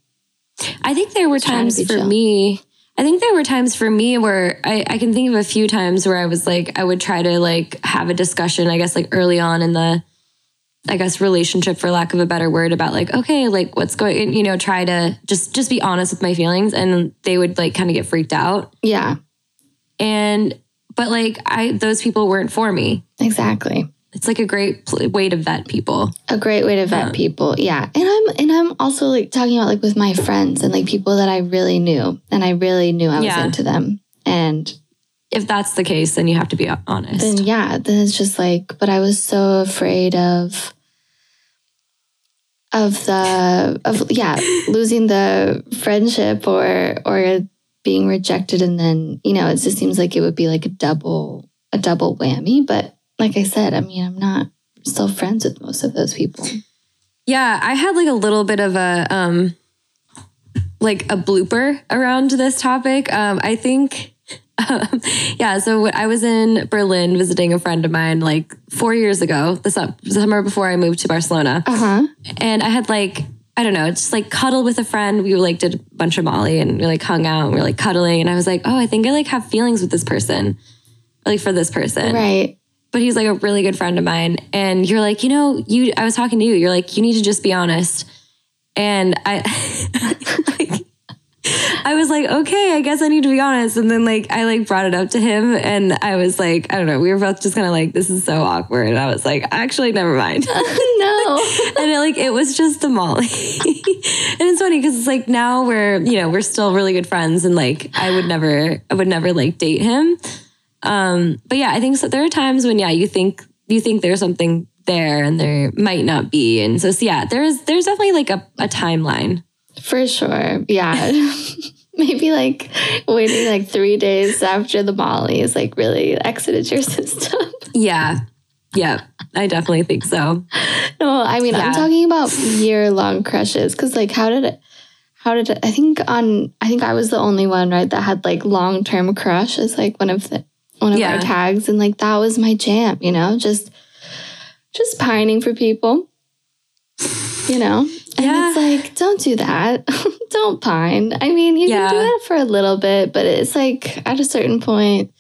I think there were times for chill. me. I think there were times for me where I, I can think of a few times where I was like, I would try to like have a discussion, I guess like early on in the, I guess relationship for lack of a better word about like, okay, like what's going, you know, try to just, just be honest with my feelings. And they would like kind of get freaked out. yeah And, but like I, those people weren't for me. exactly It's like a great pl- way to vet people. a great way to vet Yeah. people yeah and i'm and i'm also like talking about like with my friends and like people that i really knew and i really knew i was Yeah. into them and If that's the case, then you have to be honest. then yeah then it's just like but i was so afraid of of the of yeah losing the friendship or or being rejected and then you know it just seems like it would be like a double a double whammy but like i said i mean i'm not still friends with most of those people Yeah, I had like a little bit of a um like a blooper around this topic. Um I think um, yeah, so I was in Berlin visiting a friend of mine like 4 years ago, the sum- summer before I moved to Barcelona. uh-huh And I had like I don't know, just like cuddled with a friend. We like did a bunch of Molly and we like hung out and we were like cuddling and I was like, "Oh, I think I like have feelings with this person." Like for this person. right but he's like a really good friend of mine. And you're like, you know, you. I was talking to you. You're like, you need to just be honest. And I, like, I was like, okay, I guess I need to be honest. And then like I like brought it up to him, and I was like, I don't know. We were both just kind of like, this is so awkward. And I was like, actually, never mind. no. and it, like it was just the Molly. and it's funny because it's like now we're you know we're still really good friends, and like I would never I would never like date him. Um, but yeah, I think so. There are times when yeah you think you think there's something there and there might not be, and so, so yeah, there's there's definitely like a, a timeline. For sure. Yeah. Maybe like waiting like three days after the Molly is like really exited your system. Yeah, yeah, I definitely think so. no, I mean, I'm talking about year long crushes because like, how did it? How did it? I think on, I think I was the only one, right, that had like long term crush as like one of the, one of Yeah. our tags. And like, that was my jam, you know, just, just pining for people, you know? And Yeah. it's like, don't do that. don't pine. I mean, you Yeah. can do it for a little bit, but it's like at a certain point,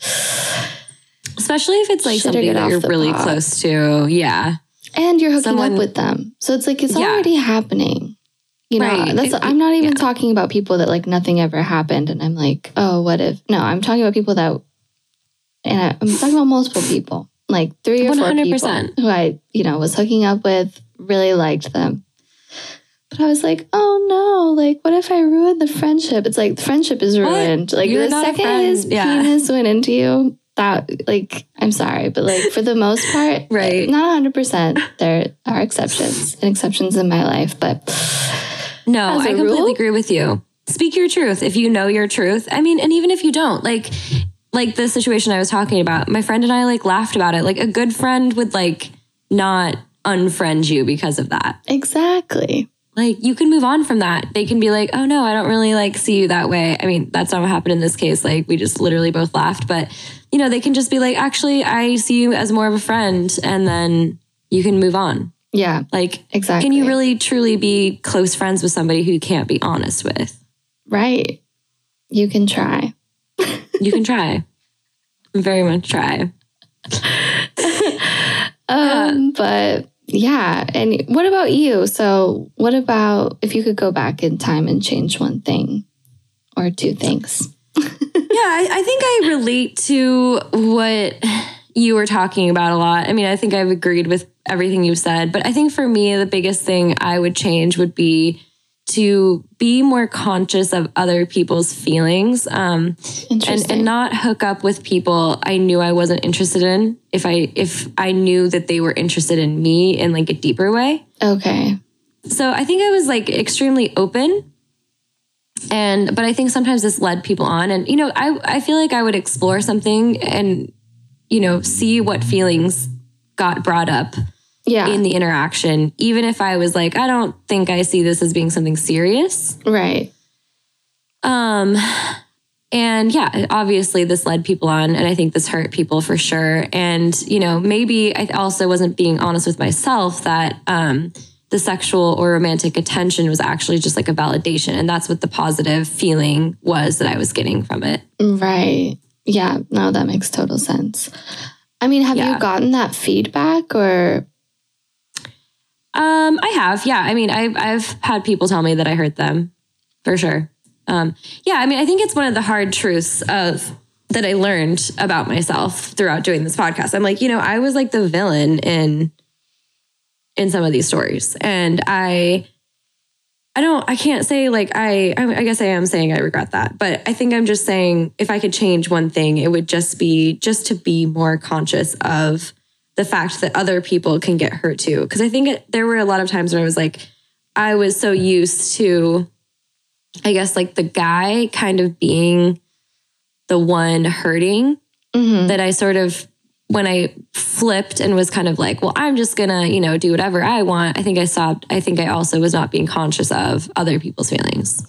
Especially if it's like something that you're really pot. close to. Yeah, and you're hooking Someone- up with them. So it's like it's Yeah. already happening. You know, Right. that's It- I'm not even talking about people that like nothing ever happened and I'm like, "Oh, what if?" No, I'm talking about people that and I, I'm talking about multiple people. Like 3 or 4 100%. people who I, you know, was hooking up with, really liked them. But I was like, "Oh no, like what if I ruin the friendship?" It's like the friendship is What? ruined. Like You're the second his Yeah. penis went into you, that like I'm sorry, but like for the most part, Right. Eh, not 100. percent There are exceptions and exceptions in my life, but No, I completely rule? agree with you. Speak your truth if you know your truth. I mean, and even if you don't, like like the situation I was talking about, my friend and I like laughed about it. Like a good friend would like not unfriend you because of that. exactly. Like you can move on from that. They can be like, "Oh no, I don't really like see you that way." I mean, that's not what happened in this case. Like we just literally both laughed, but you know, they can just be like, "Actually, I see you as more of a friend," and then you can move on. Yeah, Like exactly. can you really truly be close friends with somebody who you can't be honest with? Right. You can try. You can try. Very much try. Um, but yeah. And what about you? So, what about if you could go back in time and change one thing or two things? Yeah, I, I think I relate to what you were talking about a lot. I mean, I think I've agreed with everything you've said, but I think for me, the biggest thing I would change would be to be more conscious of other people's feelings um, and, and not hook up with people I knew I wasn't interested in if I if I knew that they were interested in me in like a deeper way. okay. So I think I was like extremely open. And but I think sometimes this led people on and you know, I I feel like I would explore something and you know, see what feelings got brought up Yeah. in the interaction even if I was like I don't think I see this as being something serious. right. Um and yeah, obviously this led people on and I think this hurt people for sure. And you know, maybe I also wasn't being honest with myself that um the sexual or romantic attention was actually just like a validation and that's what the positive feeling was that I was getting from it. Right. Yeah. No, that makes total sense. I mean, have Yeah. you gotten that feedback or Um I have. Yeah, I mean I've I've had people tell me that I hurt them for sure. Um yeah, I mean I think it's one of the hard truths of that I learned about myself throughout doing this podcast. I'm like, you know, I was like the villain in in some of these stories. And I I don't I can't say like I I I guess I am saying I regret that. But I think I'm just saying if I could change one thing, it would just be just to be more conscious of the fact that other people can get hurt too. Cuz I think it, there were a lot of times where I was like I was so used to I guess like the guy kind of being the one hurting Mhm. that I sort of when I flipped and was kind of like, well, I'm just gonna, you know, do whatever I want. I think I stopped. I think I also was not being conscious of other people's feelings,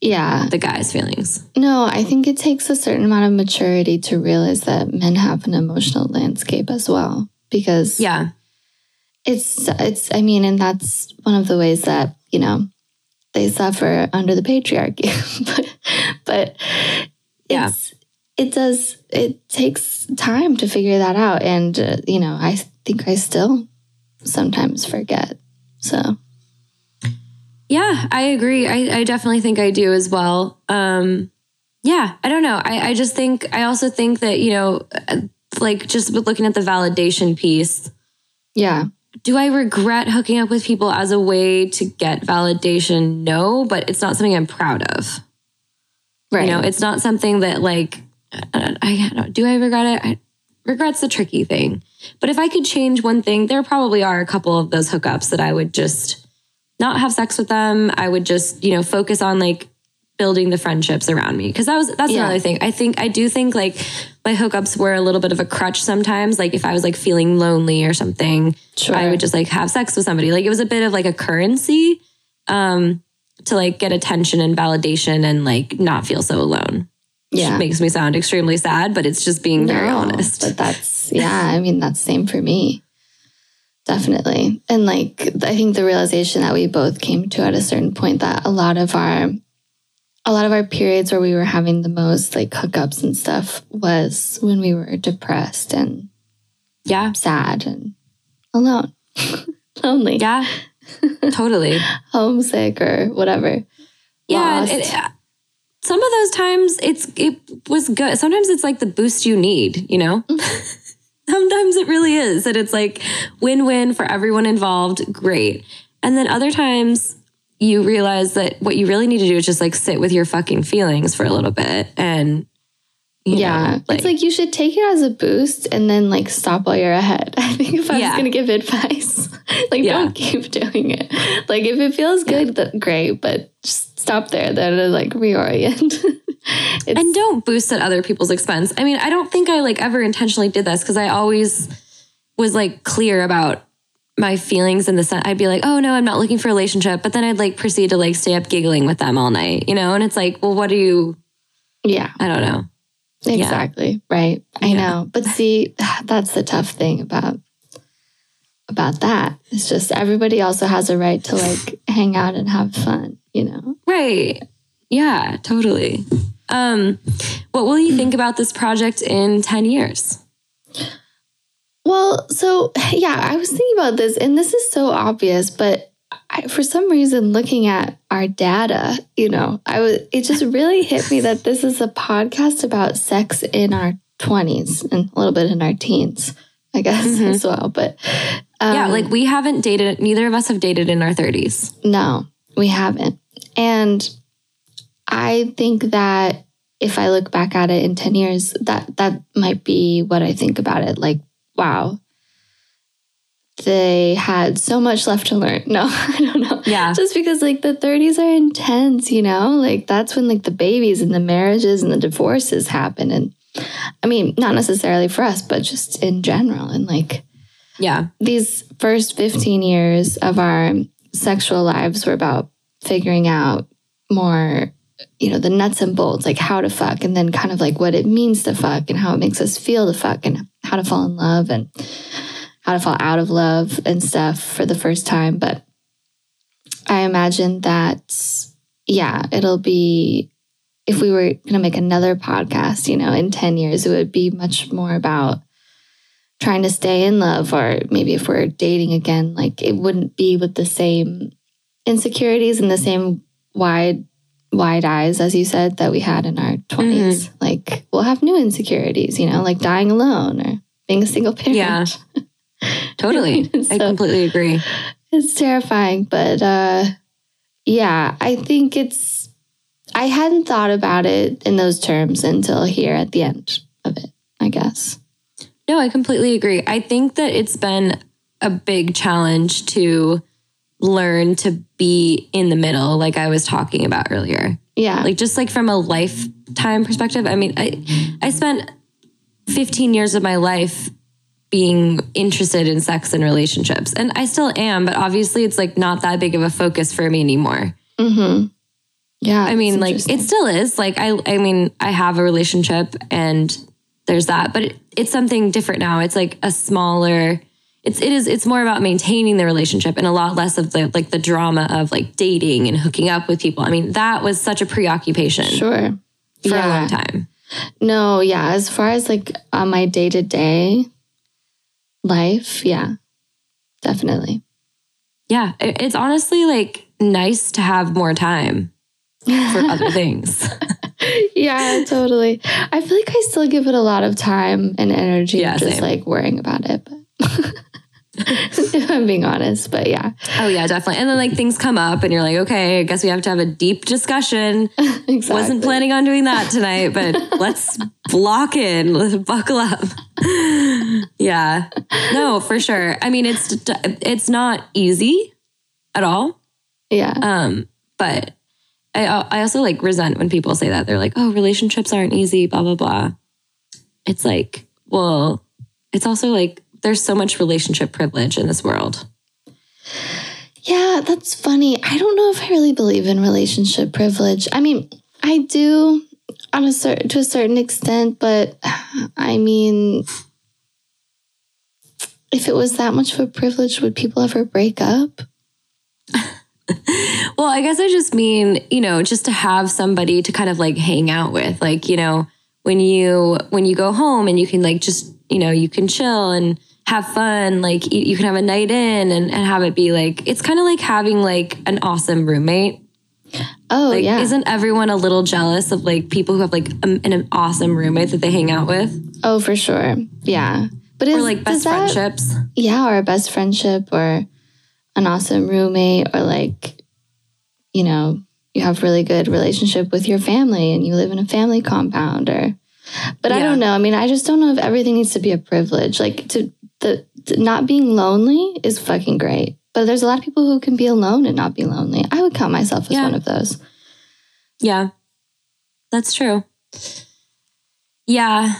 yeah. the guy's feelings. No, I think it takes a certain amount of maturity to realize that men have an emotional landscape as well. Because Yeah, it's it's I mean, and that's one of the ways that, you know, they suffer under the patriarchy. but but Yeah. it's it does, it takes time to figure that out. And, uh, you know, I think I still sometimes forget. So, Yeah, I agree. I, I definitely think I do as well. Um, yeah, I don't know. I, I just think, I also think that, you know, uh, like just looking at the validation piece, yeah. do I regret hooking up with people as a way to get validation? No, but it's not something I'm proud of. Right. You know, it's not something that like I, I don't know. Do I regret it? I, regret's the tricky thing. But if I could change one thing, there probably are a couple of those hookups that I would just not have sex with them. I would just, you know, focus on like building the friendships around me because that was that's Yeah. another thing. I think I do think like my hookups were a little bit of a crutch sometimes. Like if I was like feeling lonely or something, Sure. I would just like have sex with somebody. Like it was a bit of like a currency um to like get attention and validation and like not feel so alone. Which Yeah. makes me sound extremely sad, but it's just being very No, honest. But that's yeah, I mean that's same for me. Definitely. And like I think the realization that we both came to at a certain point that a lot of our a lot of our periods where we were having the most like hookups and stuff was when we were depressed and yeah. sad and alone. Lonely. Yeah. totally. Homesick or whatever. Yeah. Lost. it- uh, some of those times it's it was good. Sometimes it's like the boost you need, you know? Sometimes it really is. And it's like win-win for everyone involved. Great. And then other times you realize that what you really need to do is just like sit with your fucking feelings for a little bit and you yeah. know, it's like you should take it as a boost and then like stop while you're ahead. I think if I Yeah. was going to give advice, like Yeah. don't keep doing it. Like if it feels good, then great, but just stop there. Then like reorient. and don't boost at other people's expense. I mean, I don't think I like ever intentionally did this because I always was like clear about my feelings in the sense I'd be like, oh no, I'm not looking for a relationship, but then I'd like proceed to like stay up giggling with them all night, you know? And it's like, well, what are you? yeah, I don't know. exactly. Right. I Yeah. know. But see, that's the tough thing about about that. It's just everybody also has a right to like hang out and have fun, you know? Right? Yeah, totally. Um, what will you think about this project in ten years? Well, so yeah, I was thinking about this, and this is so obvious, but I, for some reason, looking at our data, you know, I was it just really hit me that this is a podcast about sex in our twenties and a little bit in our teens, I guess Mhm. as well. But um, yeah, like we haven't dated. Neither of us have dated in our thirties. no, we haven't, and I think that if I look back at it in ten years, that that might be what I think about it. Like, wow, they had so much left to learn. No, I don't know. Yeah. Just because like the 30s are intense, you know? Like that's when like the babies and the marriages and the divorces happen. And I mean, not necessarily for us, but just in general. And like Yeah. these first 15 years of our sexual lives were about figuring out more you know the nuts and bolts like how to fuck and then kind of like what it means to fuck and how it makes us feel to fuck and how to fall in love and how to fall out of love and stuff for the first time. But i imagine that yeah it'll be if we were going to make another podcast you know in 10 years it would be much more about trying to stay in love or maybe if we're dating again like it wouldn't be with the same insecurities and the same wide wide eyes as you said that we had in our 20s like we'll have new insecurities you know like dying alone or being a single parent Yeah. Totally. I completely agree. it's terrifying but uh yeah i think it's i hadn't thought about it in those terms until here at the end of it i guess No, I completely agree. I think that it's been a big challenge to learn to be in the middle, like I was talking about earlier. yeah Like just like from a lifetime perspective. I mean, I I spent 15 years of my life being interested in sex and relationships. And I still am, but obviously it's like not that big of a focus for me anymore. mm-hmm yeah I mean, like it still is. Like I, I mean, I have a relationship and there's that, but it, it's something different now. It's like a smaller. It's it is it's more about maintaining the relationship and a lot less of the like the drama of like dating and hooking up with people. I mean, that was such a preoccupation sure for Yeah. a long time. No, yeah. As far as like on my day to day life, yeah, definitely. Yeah, it- it's honestly like nice to have more time for other things. yeah, totally. I feel like I still give it a lot of time and energy, Yeah, just same. like worrying about it. But if I'm being honest, but yeah, Oh yeah, definitely. And then like things come up and you're like, okay, I guess we have to have a deep discussion. exactly. Wasn't planning on doing that tonight, but let's block in, let's buckle up. yeah. No, for sure. I mean, it's it's not easy at all. Yeah, Um, but I I also like resent when people say that. They're like, "Oh, relationships aren't easy, blah blah blah." It's like, well, it's also like there's so much relationship privilege in this world. yeah. That's funny. I don't know if I really believe in relationship privilege. I mean, I do on a certain to a certain extent, but I mean. If it was that much of a privilege, would people ever break up? Well, I guess I just mean, you know, just to have somebody to kind of like hang out with. Like, you know, when you when you go home and you can like just, you know, you can chill and have fun, like you, you can have a night in and, and have it be like it's kind of like having like an awesome roommate. Oh Like yeah. isn't everyone a little jealous of like people who have like um, an, an awesome roommate that they hang out with? Oh, for sure. Yeah. But is, Or like best that- friendships? Yeah, or a best friendship or an awesome roommate or like, you know, you have really good relationship with your family and you live in a family compound or but I don't know. I mean, I just don't know if everything needs to be a privilege. Like to the to not being lonely is fucking great. But there's a lot of people who can be alone and not be lonely. I would count myself as Yeah. one of those. Yeah, that's true. Yeah,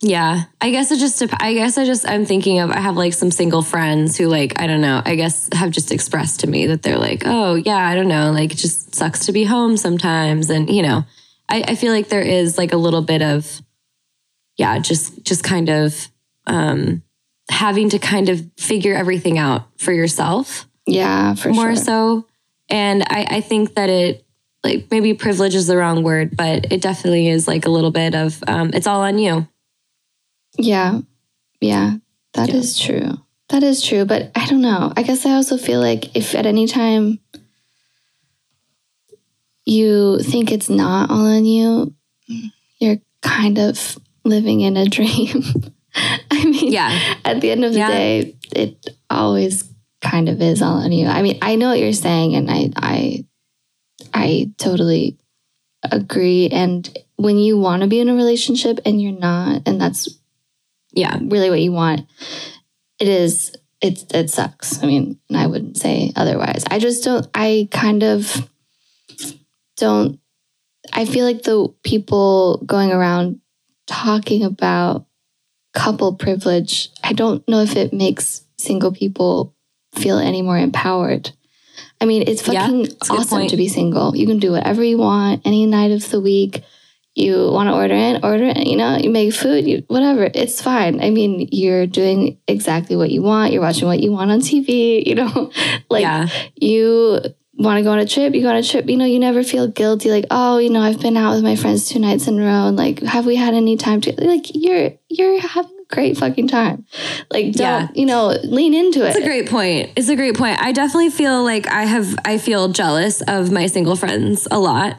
yeah. I guess it just. I guess I just. I'm thinking of. I have like some single friends who like. I don't know. I guess have just expressed to me that they're like, oh yeah, I don't know. Like it just sucks to be home sometimes, and you know, I, I feel like there is like a little bit of, yeah, just just kind of um having to kind of figure everything out for yourself Yeah, for more sure. so. And I, I think that it like maybe privilege is the wrong word, but it definitely is like a little bit of um, it's all on you. Yeah. Yeah. that is Yeah. true. That is true. But I don't know. I guess I also feel like if at any time you think it's not all on you, you're kind of living in a dream. I mean, Yeah. at the end of the Yeah. day, it always kind of is all on you. I mean, I know what you're saying and I I I totally agree. And when you want to be in a relationship and you're not, and that's Yeah. really what you want, it is it it sucks. I mean, and I wouldn't say otherwise. I just don't I kind of don't I feel like the people going around talking about couple privilege, I don't know if it makes single people feel any more empowered. I mean, it's fucking good awesome to be single. You can do whatever you want any night of the week. You want to order in, order in, you know, you make food, you whatever. It's fine. I mean, you're doing exactly what you want. You're watching what you want on TV, you know. like yeah. you want to go on a trip, you go on a trip, you know, you never feel guilty, like, oh, you know, I've been out with my friends two nights in a row, and like, have we had any time to like you're you're having a great fucking time. Like, don't, Yeah. you know, lean into it. It's a great point. It's a great point. I definitely feel like I have I feel jealous of my single friends a lot.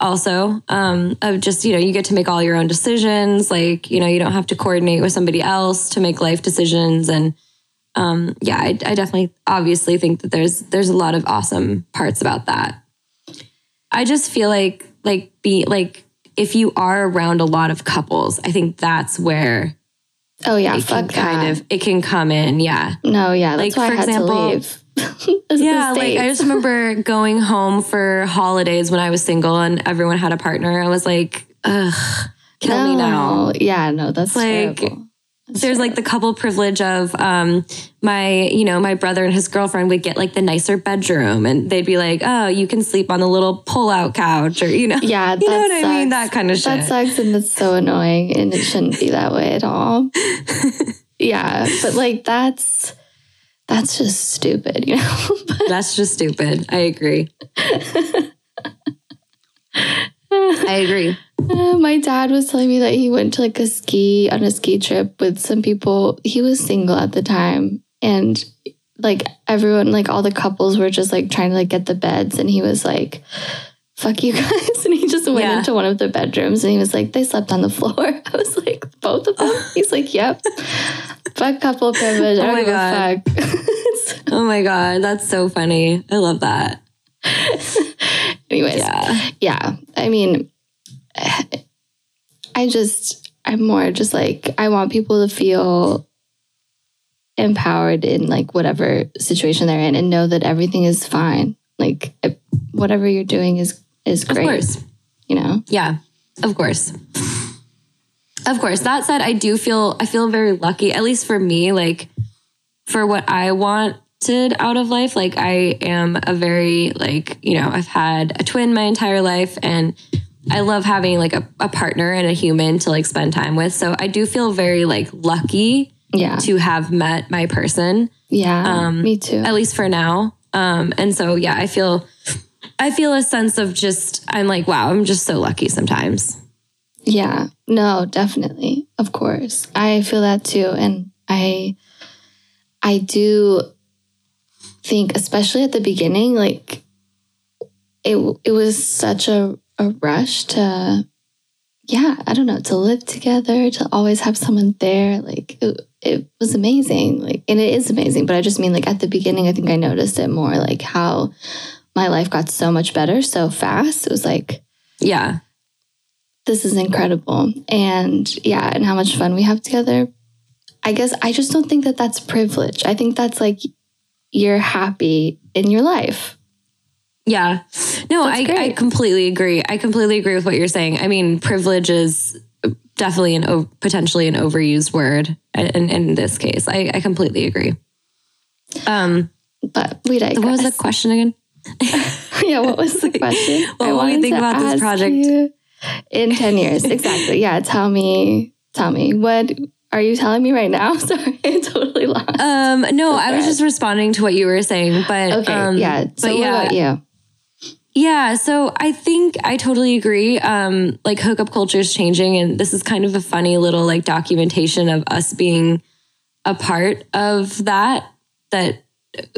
Also, um, of just you know, you get to make all your own decisions. Like you know, you don't have to coordinate with somebody else to make life decisions. And um, yeah, I, I definitely obviously think that there's there's a lot of awesome parts about that. I just feel like like be like if you are around a lot of couples, I think that's where oh yeah, it can kind that. of it can come in. Yeah. No, yeah, that's Like, why for I had example- to leave. This is the Yeah, like I just remember going home for holidays when I was single and everyone had a partner. I was like, ugh, kill me now. No. Yeah, no, that's Like, terrible. There's like the couple privilege of um my, you know, my brother and his girlfriend would get like the nicer bedroom and they'd be like, oh, you can sleep on the little pull-out couch or you know. Yeah, You know what I mean? That kind of shit. That sucks and it's so annoying and it shouldn't be that way at all. yeah, but like that's that's just stupid, you know. That's just stupid. I agree. I agree. Uh, my dad was telling me that he went to like a ski on a ski trip with some people. He was single at the time, and like everyone, like all the couples were just like trying to like get the beds, and he was like, "Fuck you guys!" And he just went Yeah. into one of the bedrooms, and he was like, "They slept on the floor." I was like, "Both of them?" He's like, "Yep." Fuck couple privilege. I Oh don't my God. fuck. Oh my god, that's so funny. I love that. Anyways, Yeah. yeah i mean i just i'm more just like i want people to feel empowered in like whatever situation they're in and know that everything is fine like whatever you're doing is is great. Of course. you know Yeah, of course. Of course. That said, I do feel I feel very lucky, at least for me, like for what I wanted out of life. Like I am a very like, you know, I've had a twin my entire life and I love having like a, a partner and a human to like spend time with. So I do feel very like lucky yeah to have met my person. yeah me too at least for now. Um, and so yeah, I feel I feel a sense of just I'm like, wow, I'm just so lucky sometimes. Yeah, no, definitely. Of course. I feel that too. And I I do think especially at the beginning like it it was such a a rush to yeah, I don't know, to live together, to always have someone there. Like it, it was amazing. Like and it is amazing, but I just mean like at the beginning I think I noticed it more like how my life got so much better so fast. It was like Yeah. this is incredible. And yeah, and how much fun we have together. I guess I just don't think that that's privilege. I think that's like you're happy in your life. Yeah. No, That's I, I completely agree. I completely agree with what you're saying. I mean, privilege is definitely an o- potentially an overused word in, in this case. I, I completely agree. Um, But we digress. what was the question again? yeah, what was the question? What will we think about this project? in 10 years? exactly. Yeah, tell me, tell me. What are you telling me right now? Sorry, I totally lost. Um, no, I was just responding to what you were saying, but okay, um, yeah. So but what yeah, about you? Yeah, so I think I totally agree. Um, like hookup culture is changing, and this is kind of a funny little like documentation of us being a part of that. That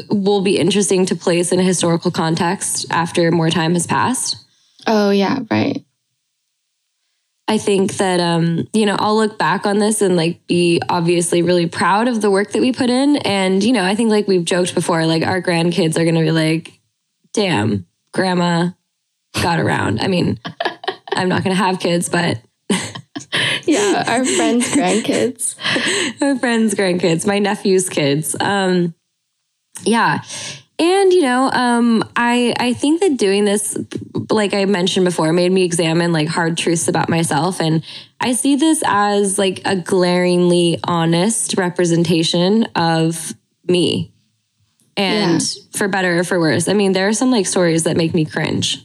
will be interesting to place in a historical context after more time has passed. Oh, yeah, right. I think that um, you know, I'll look back on this and like be obviously really proud of the work that we put in. And, you know, I think like we've joked before, like our grandkids are gonna be like, damn, grandma got around. I mean, I'm not gonna have kids, but Yeah, our friends' grandkids. my friends' grandkids, my nephew's kids. Um, yeah. And you know, um, I I think that doing this, like I mentioned before, made me examine like hard truths about myself, and I see this as like a glaringly honest representation of me, and for better or for worse. I mean, there are some like stories that make me cringe,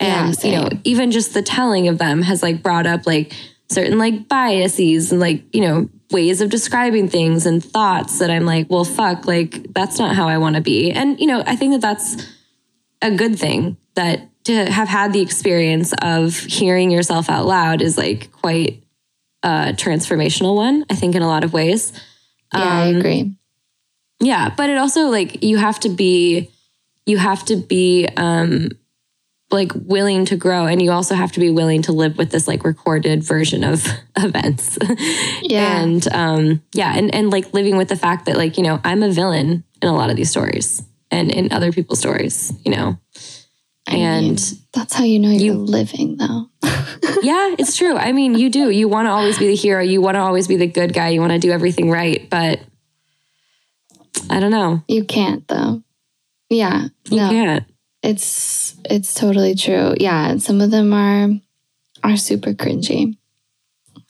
and Yeah, you know, even just the telling of them has like brought up like certain like biases and like you know ways of describing things and thoughts that I'm like, well, fuck, like that's not how I want to be. And you know, I think that that's a good thing that to have had the experience of hearing yourself out loud is like quite a transformational one. I think in a lot of ways. Yeah, I Um, agree. Yeah, but it also like you have to be you have to be um like willing to grow and you also have to be willing to live with this like recorded version of events. Yeah. and um yeah, and and like living with the fact that like, you know, I'm a villain in a lot of these stories and in other people's stories, you know. I mean, and that's how you know you're living, though. yeah, it's true. I mean, you do. You want to always be the hero. You want to always be the good guy. You want to do everything right, but I don't know. You can't, though. Yeah. You no, can't. it's it's totally true. Yeah, and some of them are are super cringy.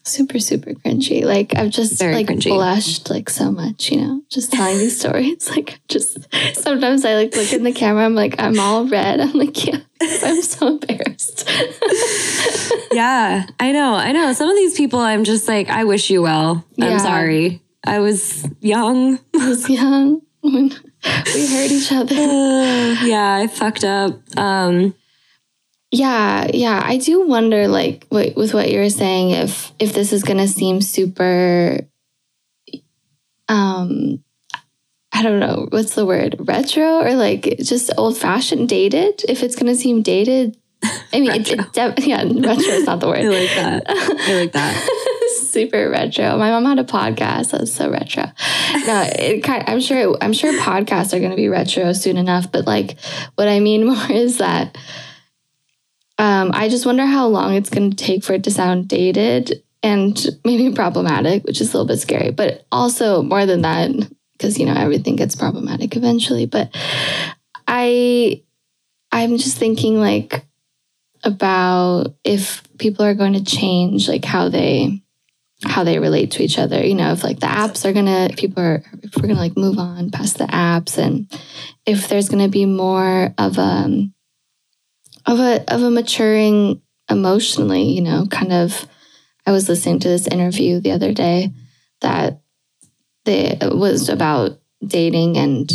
Super, super cringy. Like I've just Very like cringy. blushed like so much, you know, just telling these stories. Like just sometimes I like look in the camera, I'm like, I'm all red. I'm like, yeah, I'm so embarrassed. Yeah, I know. I know. Some of these people, I'm just like, I wish you well. Yeah. I'm sorry. I was young. I was young when we hurt each other. Uh, yeah, I fucked up. Um, Yeah, yeah. I do wonder, like, what, with what you were saying, if if this is gonna seem super, um, I don't know, what's the word, retro or like just old fashioned, dated. If it's gonna seem dated, I mean, it, it de- yeah, retro is not the word. I like that. I like that. super retro. My mom had a podcast that was so retro. No, it kind I'm sure I'm sure podcasts are going to be retro soon enough. But like, what I mean more is that um, I just wonder how long it's going to take for it to sound dated and maybe problematic, which is a little bit scary. But also more than that, because you know everything gets problematic eventually. But I, I'm just thinking like about if people are going to change like how they how they relate to each other you know if like the apps are gonna if people are if we're gonna like move on past the apps and if there's gonna be more of a of a of a maturing emotionally you know kind of i was listening to this interview the other day that they it was about dating and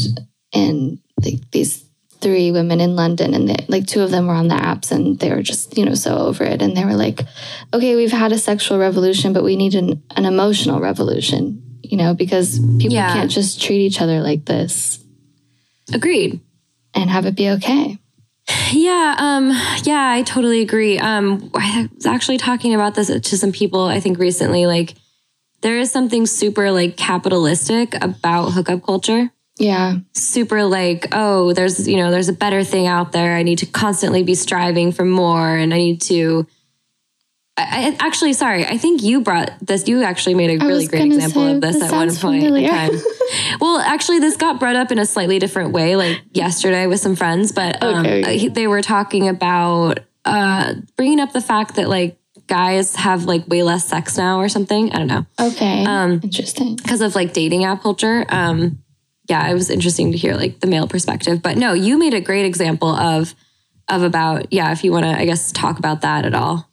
and like these three women in London and they, like two of them were on the apps and they were just you know so over it and they were like okay we've had a sexual revolution but we need an, an emotional revolution you know because people Yeah. can't just treat each other like this Agreed. and have it be okay Yeah, um, yeah, I totally agree. Um, I was actually talking about this to some people, I think recently. Like, there is something super like capitalistic about hookup culture. Yeah Super like, oh, there's you know, there's a better thing out there. I need to constantly be striving for more, and I need to. I, I actually, sorry, I think you brought this. You actually made a I really great example of this this at one point familiar. in time. well, actually, this got brought up in a slightly different way, like yesterday with some friends, but um, Okay. uh, they were talking about uh, bringing up the fact that like guys have like way less sex now or something. I don't know okay Um, interesting because of like dating app culture. Um, yeah, it was interesting to hear like the male perspective. But no, you made a great example of of about yeah. If you want to, I guess talk about that at all.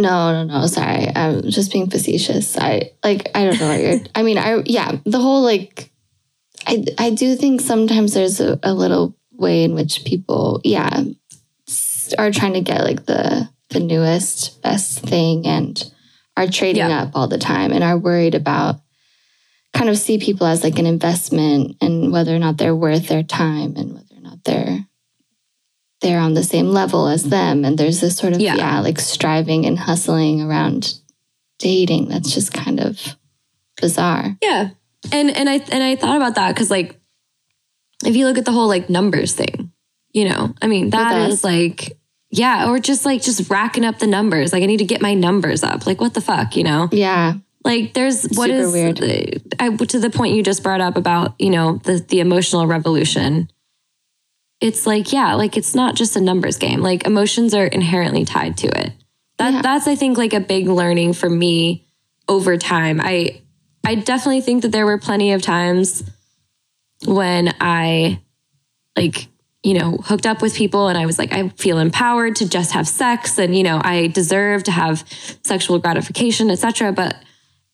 No, no, no. Sorry, I'm just being facetious. I like. I don't know what you're. I mean, I yeah. The whole like, I I do think sometimes there's a, a little way in which people yeah are trying to get like the the newest best thing and are trading Yeah. up all the time and are worried about kind of see people as like an investment and whether or not they're worth their time and whether or not they're they're on the same level as them and there's this sort of Yeah. yeah, like striving and hustling around dating that's just kind of bizarre Yeah. And and I and I thought about that because like if you look at the whole like numbers thing, you know, I mean that is like yeah, or just like just racking up the numbers. Like I need to get my numbers up. Like what the fuck, you know? yeah Like there's what Super is weird. I, to the point you just brought up about you know the the emotional revolution. It's like yeah, like it's not just a numbers game. Like emotions are inherently tied to it. That Yeah. that's I think like a big learning for me over time. I I definitely think that there were plenty of times when I like you know hooked up with people and I was like I feel empowered to just have sex and you know I deserve to have sexual gratification etc. But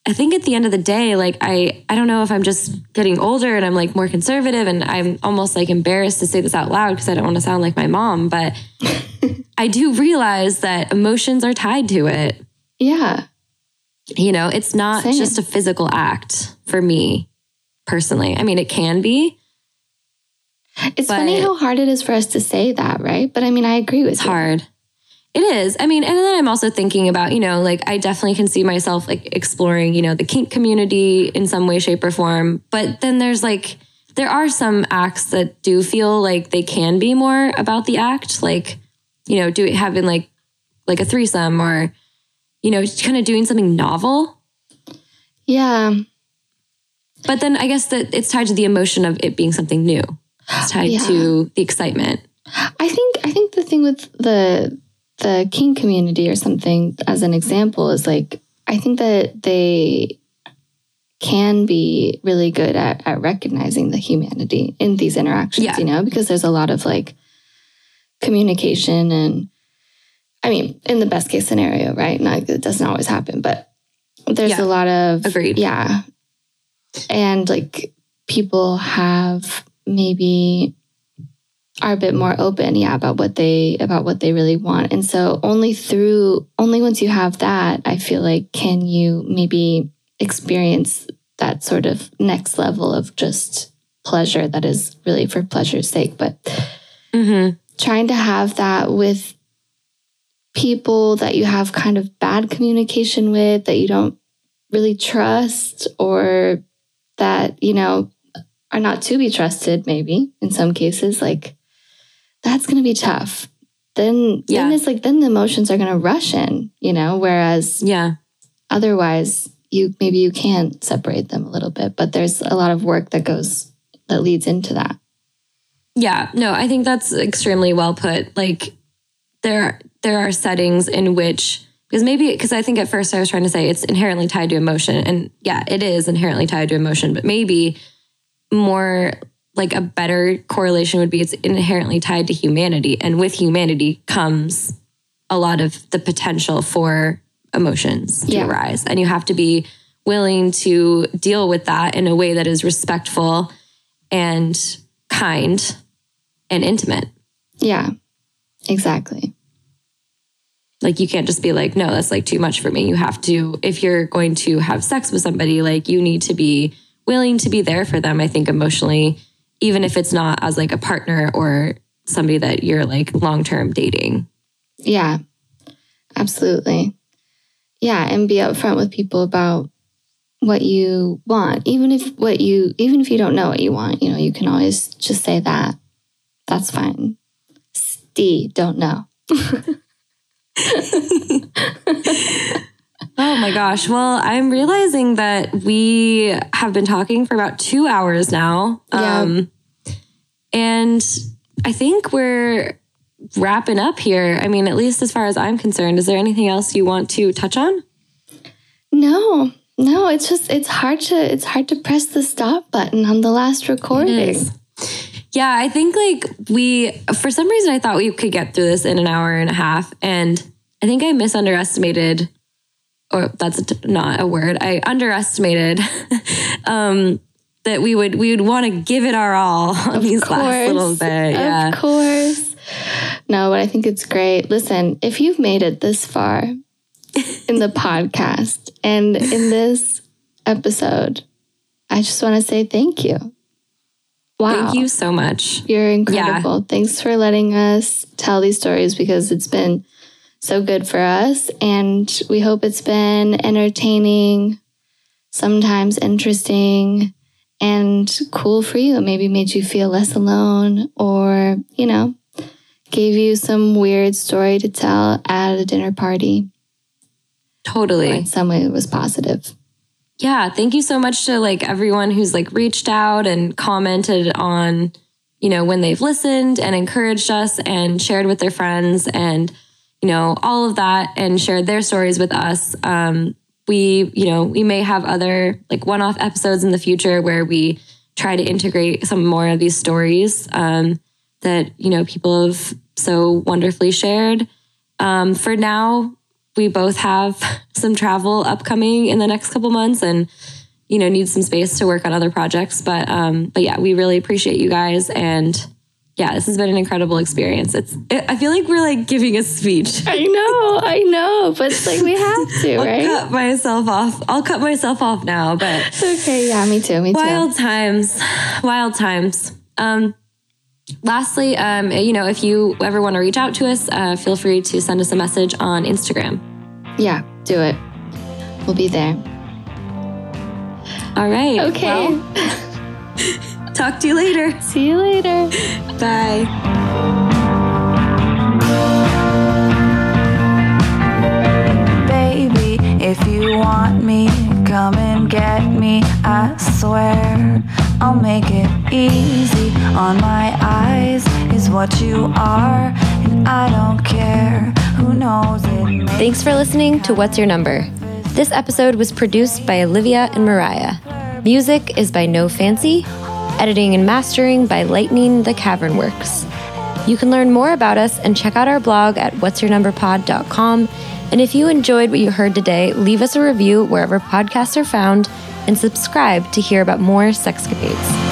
I think at the end of the day, like I, I don't know if I'm just getting older and I'm like more conservative and I'm almost like embarrassed to say this out loud because I don't want to sound like my mom, but I do realize that emotions are tied to it. yeah You know, it's not Same. just a physical act for me personally. I mean, it can be. it's funny how hard it is for us to say that right but i mean i agree with It's you hard. It is. I mean, and then I'm also thinking about, you know, like I definitely can see myself like exploring, you know, the kink community in some way, shape, or form. But then there's like, there are some acts that do feel like they can be more about the act, like, you know, do having like like a threesome or, you know, kind of doing something novel. yeah But then I guess that it's tied to the emotion of it being something new. It's tied Yeah. to the excitement. I think I think the thing with the the kink community or something as an example is like I think that they can be really good at, at recognizing the humanity in these interactions, Yeah. you know, because there's a lot of like communication and I mean, in the best case scenario, right? Not it doesn't always happen, but there's Yeah. a lot of Agreed. Yeah. And like people have maybe are a bit more open, yeah, about what they about what they really want. And so only through only once you have that, I feel like can you maybe experience that sort of next level of just pleasure that is really for pleasure's sake. But Mm-hmm. trying to have that with people that you have kind of bad communication with, that you don't really trust, or that, you know, are not to be trusted, maybe in some cases, like that's going to be tough. Then, then it's like, then the emotions are going to rush in, you know, whereas Yeah. otherwise you maybe you can separate them a little bit, but there's a lot of work that goes that leads into that. Yeah, no, I think that's extremely well put. Like there there are settings in which because maybe because I think at first I was trying to say it's inherently tied to emotion and yeah, it is inherently tied to emotion, but maybe more like a better correlation would be it's inherently tied to humanity and with humanity comes a lot of the potential for emotions to Yeah. arise and you have to be willing to deal with that in a way that is respectful and kind and intimate. Yeah, exactly. Like you can't just be like, no, that's like too much for me. You have to, if you're going to have sex with somebody, like you need to be willing to be there for them, I think emotionally, even if it's not as like a partner or somebody that you're like long term dating. Yeah, absolutely. Yeah, and be upfront with people about what you want, even if what you even if you don't know what you want, you know, you can always just say that. That's fine. Steve, don't know. Oh my gosh. Well, I'm realizing that we have been talking for about two hours now. Yeah. Um, and I think we're wrapping up here. I mean, at least as far as I'm concerned, is there anything else you want to touch on? No, no, it's just it's hard to it's hard to press the stop button on the last recording. Yeah, I think like we, for some reason, I thought we could get through this in an hour and a half. And I think I misunderestimated, or that's not a word, I underestimated um, that we would we would want to give it our all on these last little bit. Yeah. Of course. No, but I think it's great. Listen, if you've made it this far in the podcast and in this episode, I just want to say thank you. Wow. Thank you so much. You're incredible. Thanks for letting us tell these stories because it's been so good for us. And we hope it's been entertaining, sometimes interesting, and cool for you. Maybe made you feel less alone or, you know, gave you some weird story to tell at a dinner party. Or Totally. in some way it was positive. yeah thank you so much to like everyone who's like reached out and commented on you know when they've listened and encouraged us and shared with their friends and you know all of that and shared their stories with us. Um we you know we may have other like one-off episodes in the future where we try to integrate some more of these stories um that you know people have so wonderfully shared. Um for now we both have some travel upcoming in the next couple months and you know need some space to work on other projects. But um but yeah we really appreciate you guys and yeah this has been an incredible experience it's it, i feel like we're like giving a speech I know, I know, but it's like we have to, I'll right? cut myself off i'll cut myself off now but Okay, yeah, me too, me too. wild times wild times um lastly um you know if you ever want to reach out to us uh, feel free to send us a message on instagram Yeah, do it. We'll be there. all right Okay. well, talk to you later See you later. bye Baby, if you want me, come and get me. I swear I'll make it easy. On my eyes is what you are, and I don't care who knows it. Thanks for listening to What's Your Number? This episode was produced by Olivia and Mariah. Music is by No Fancy. Editing and mastering by Lightning the Cavern Works. You can learn more about us and check out our blog at what'syournumberpod.com. And if you enjoyed what you heard today, leave us a review wherever podcasts are found and subscribe to hear about more sexcapades.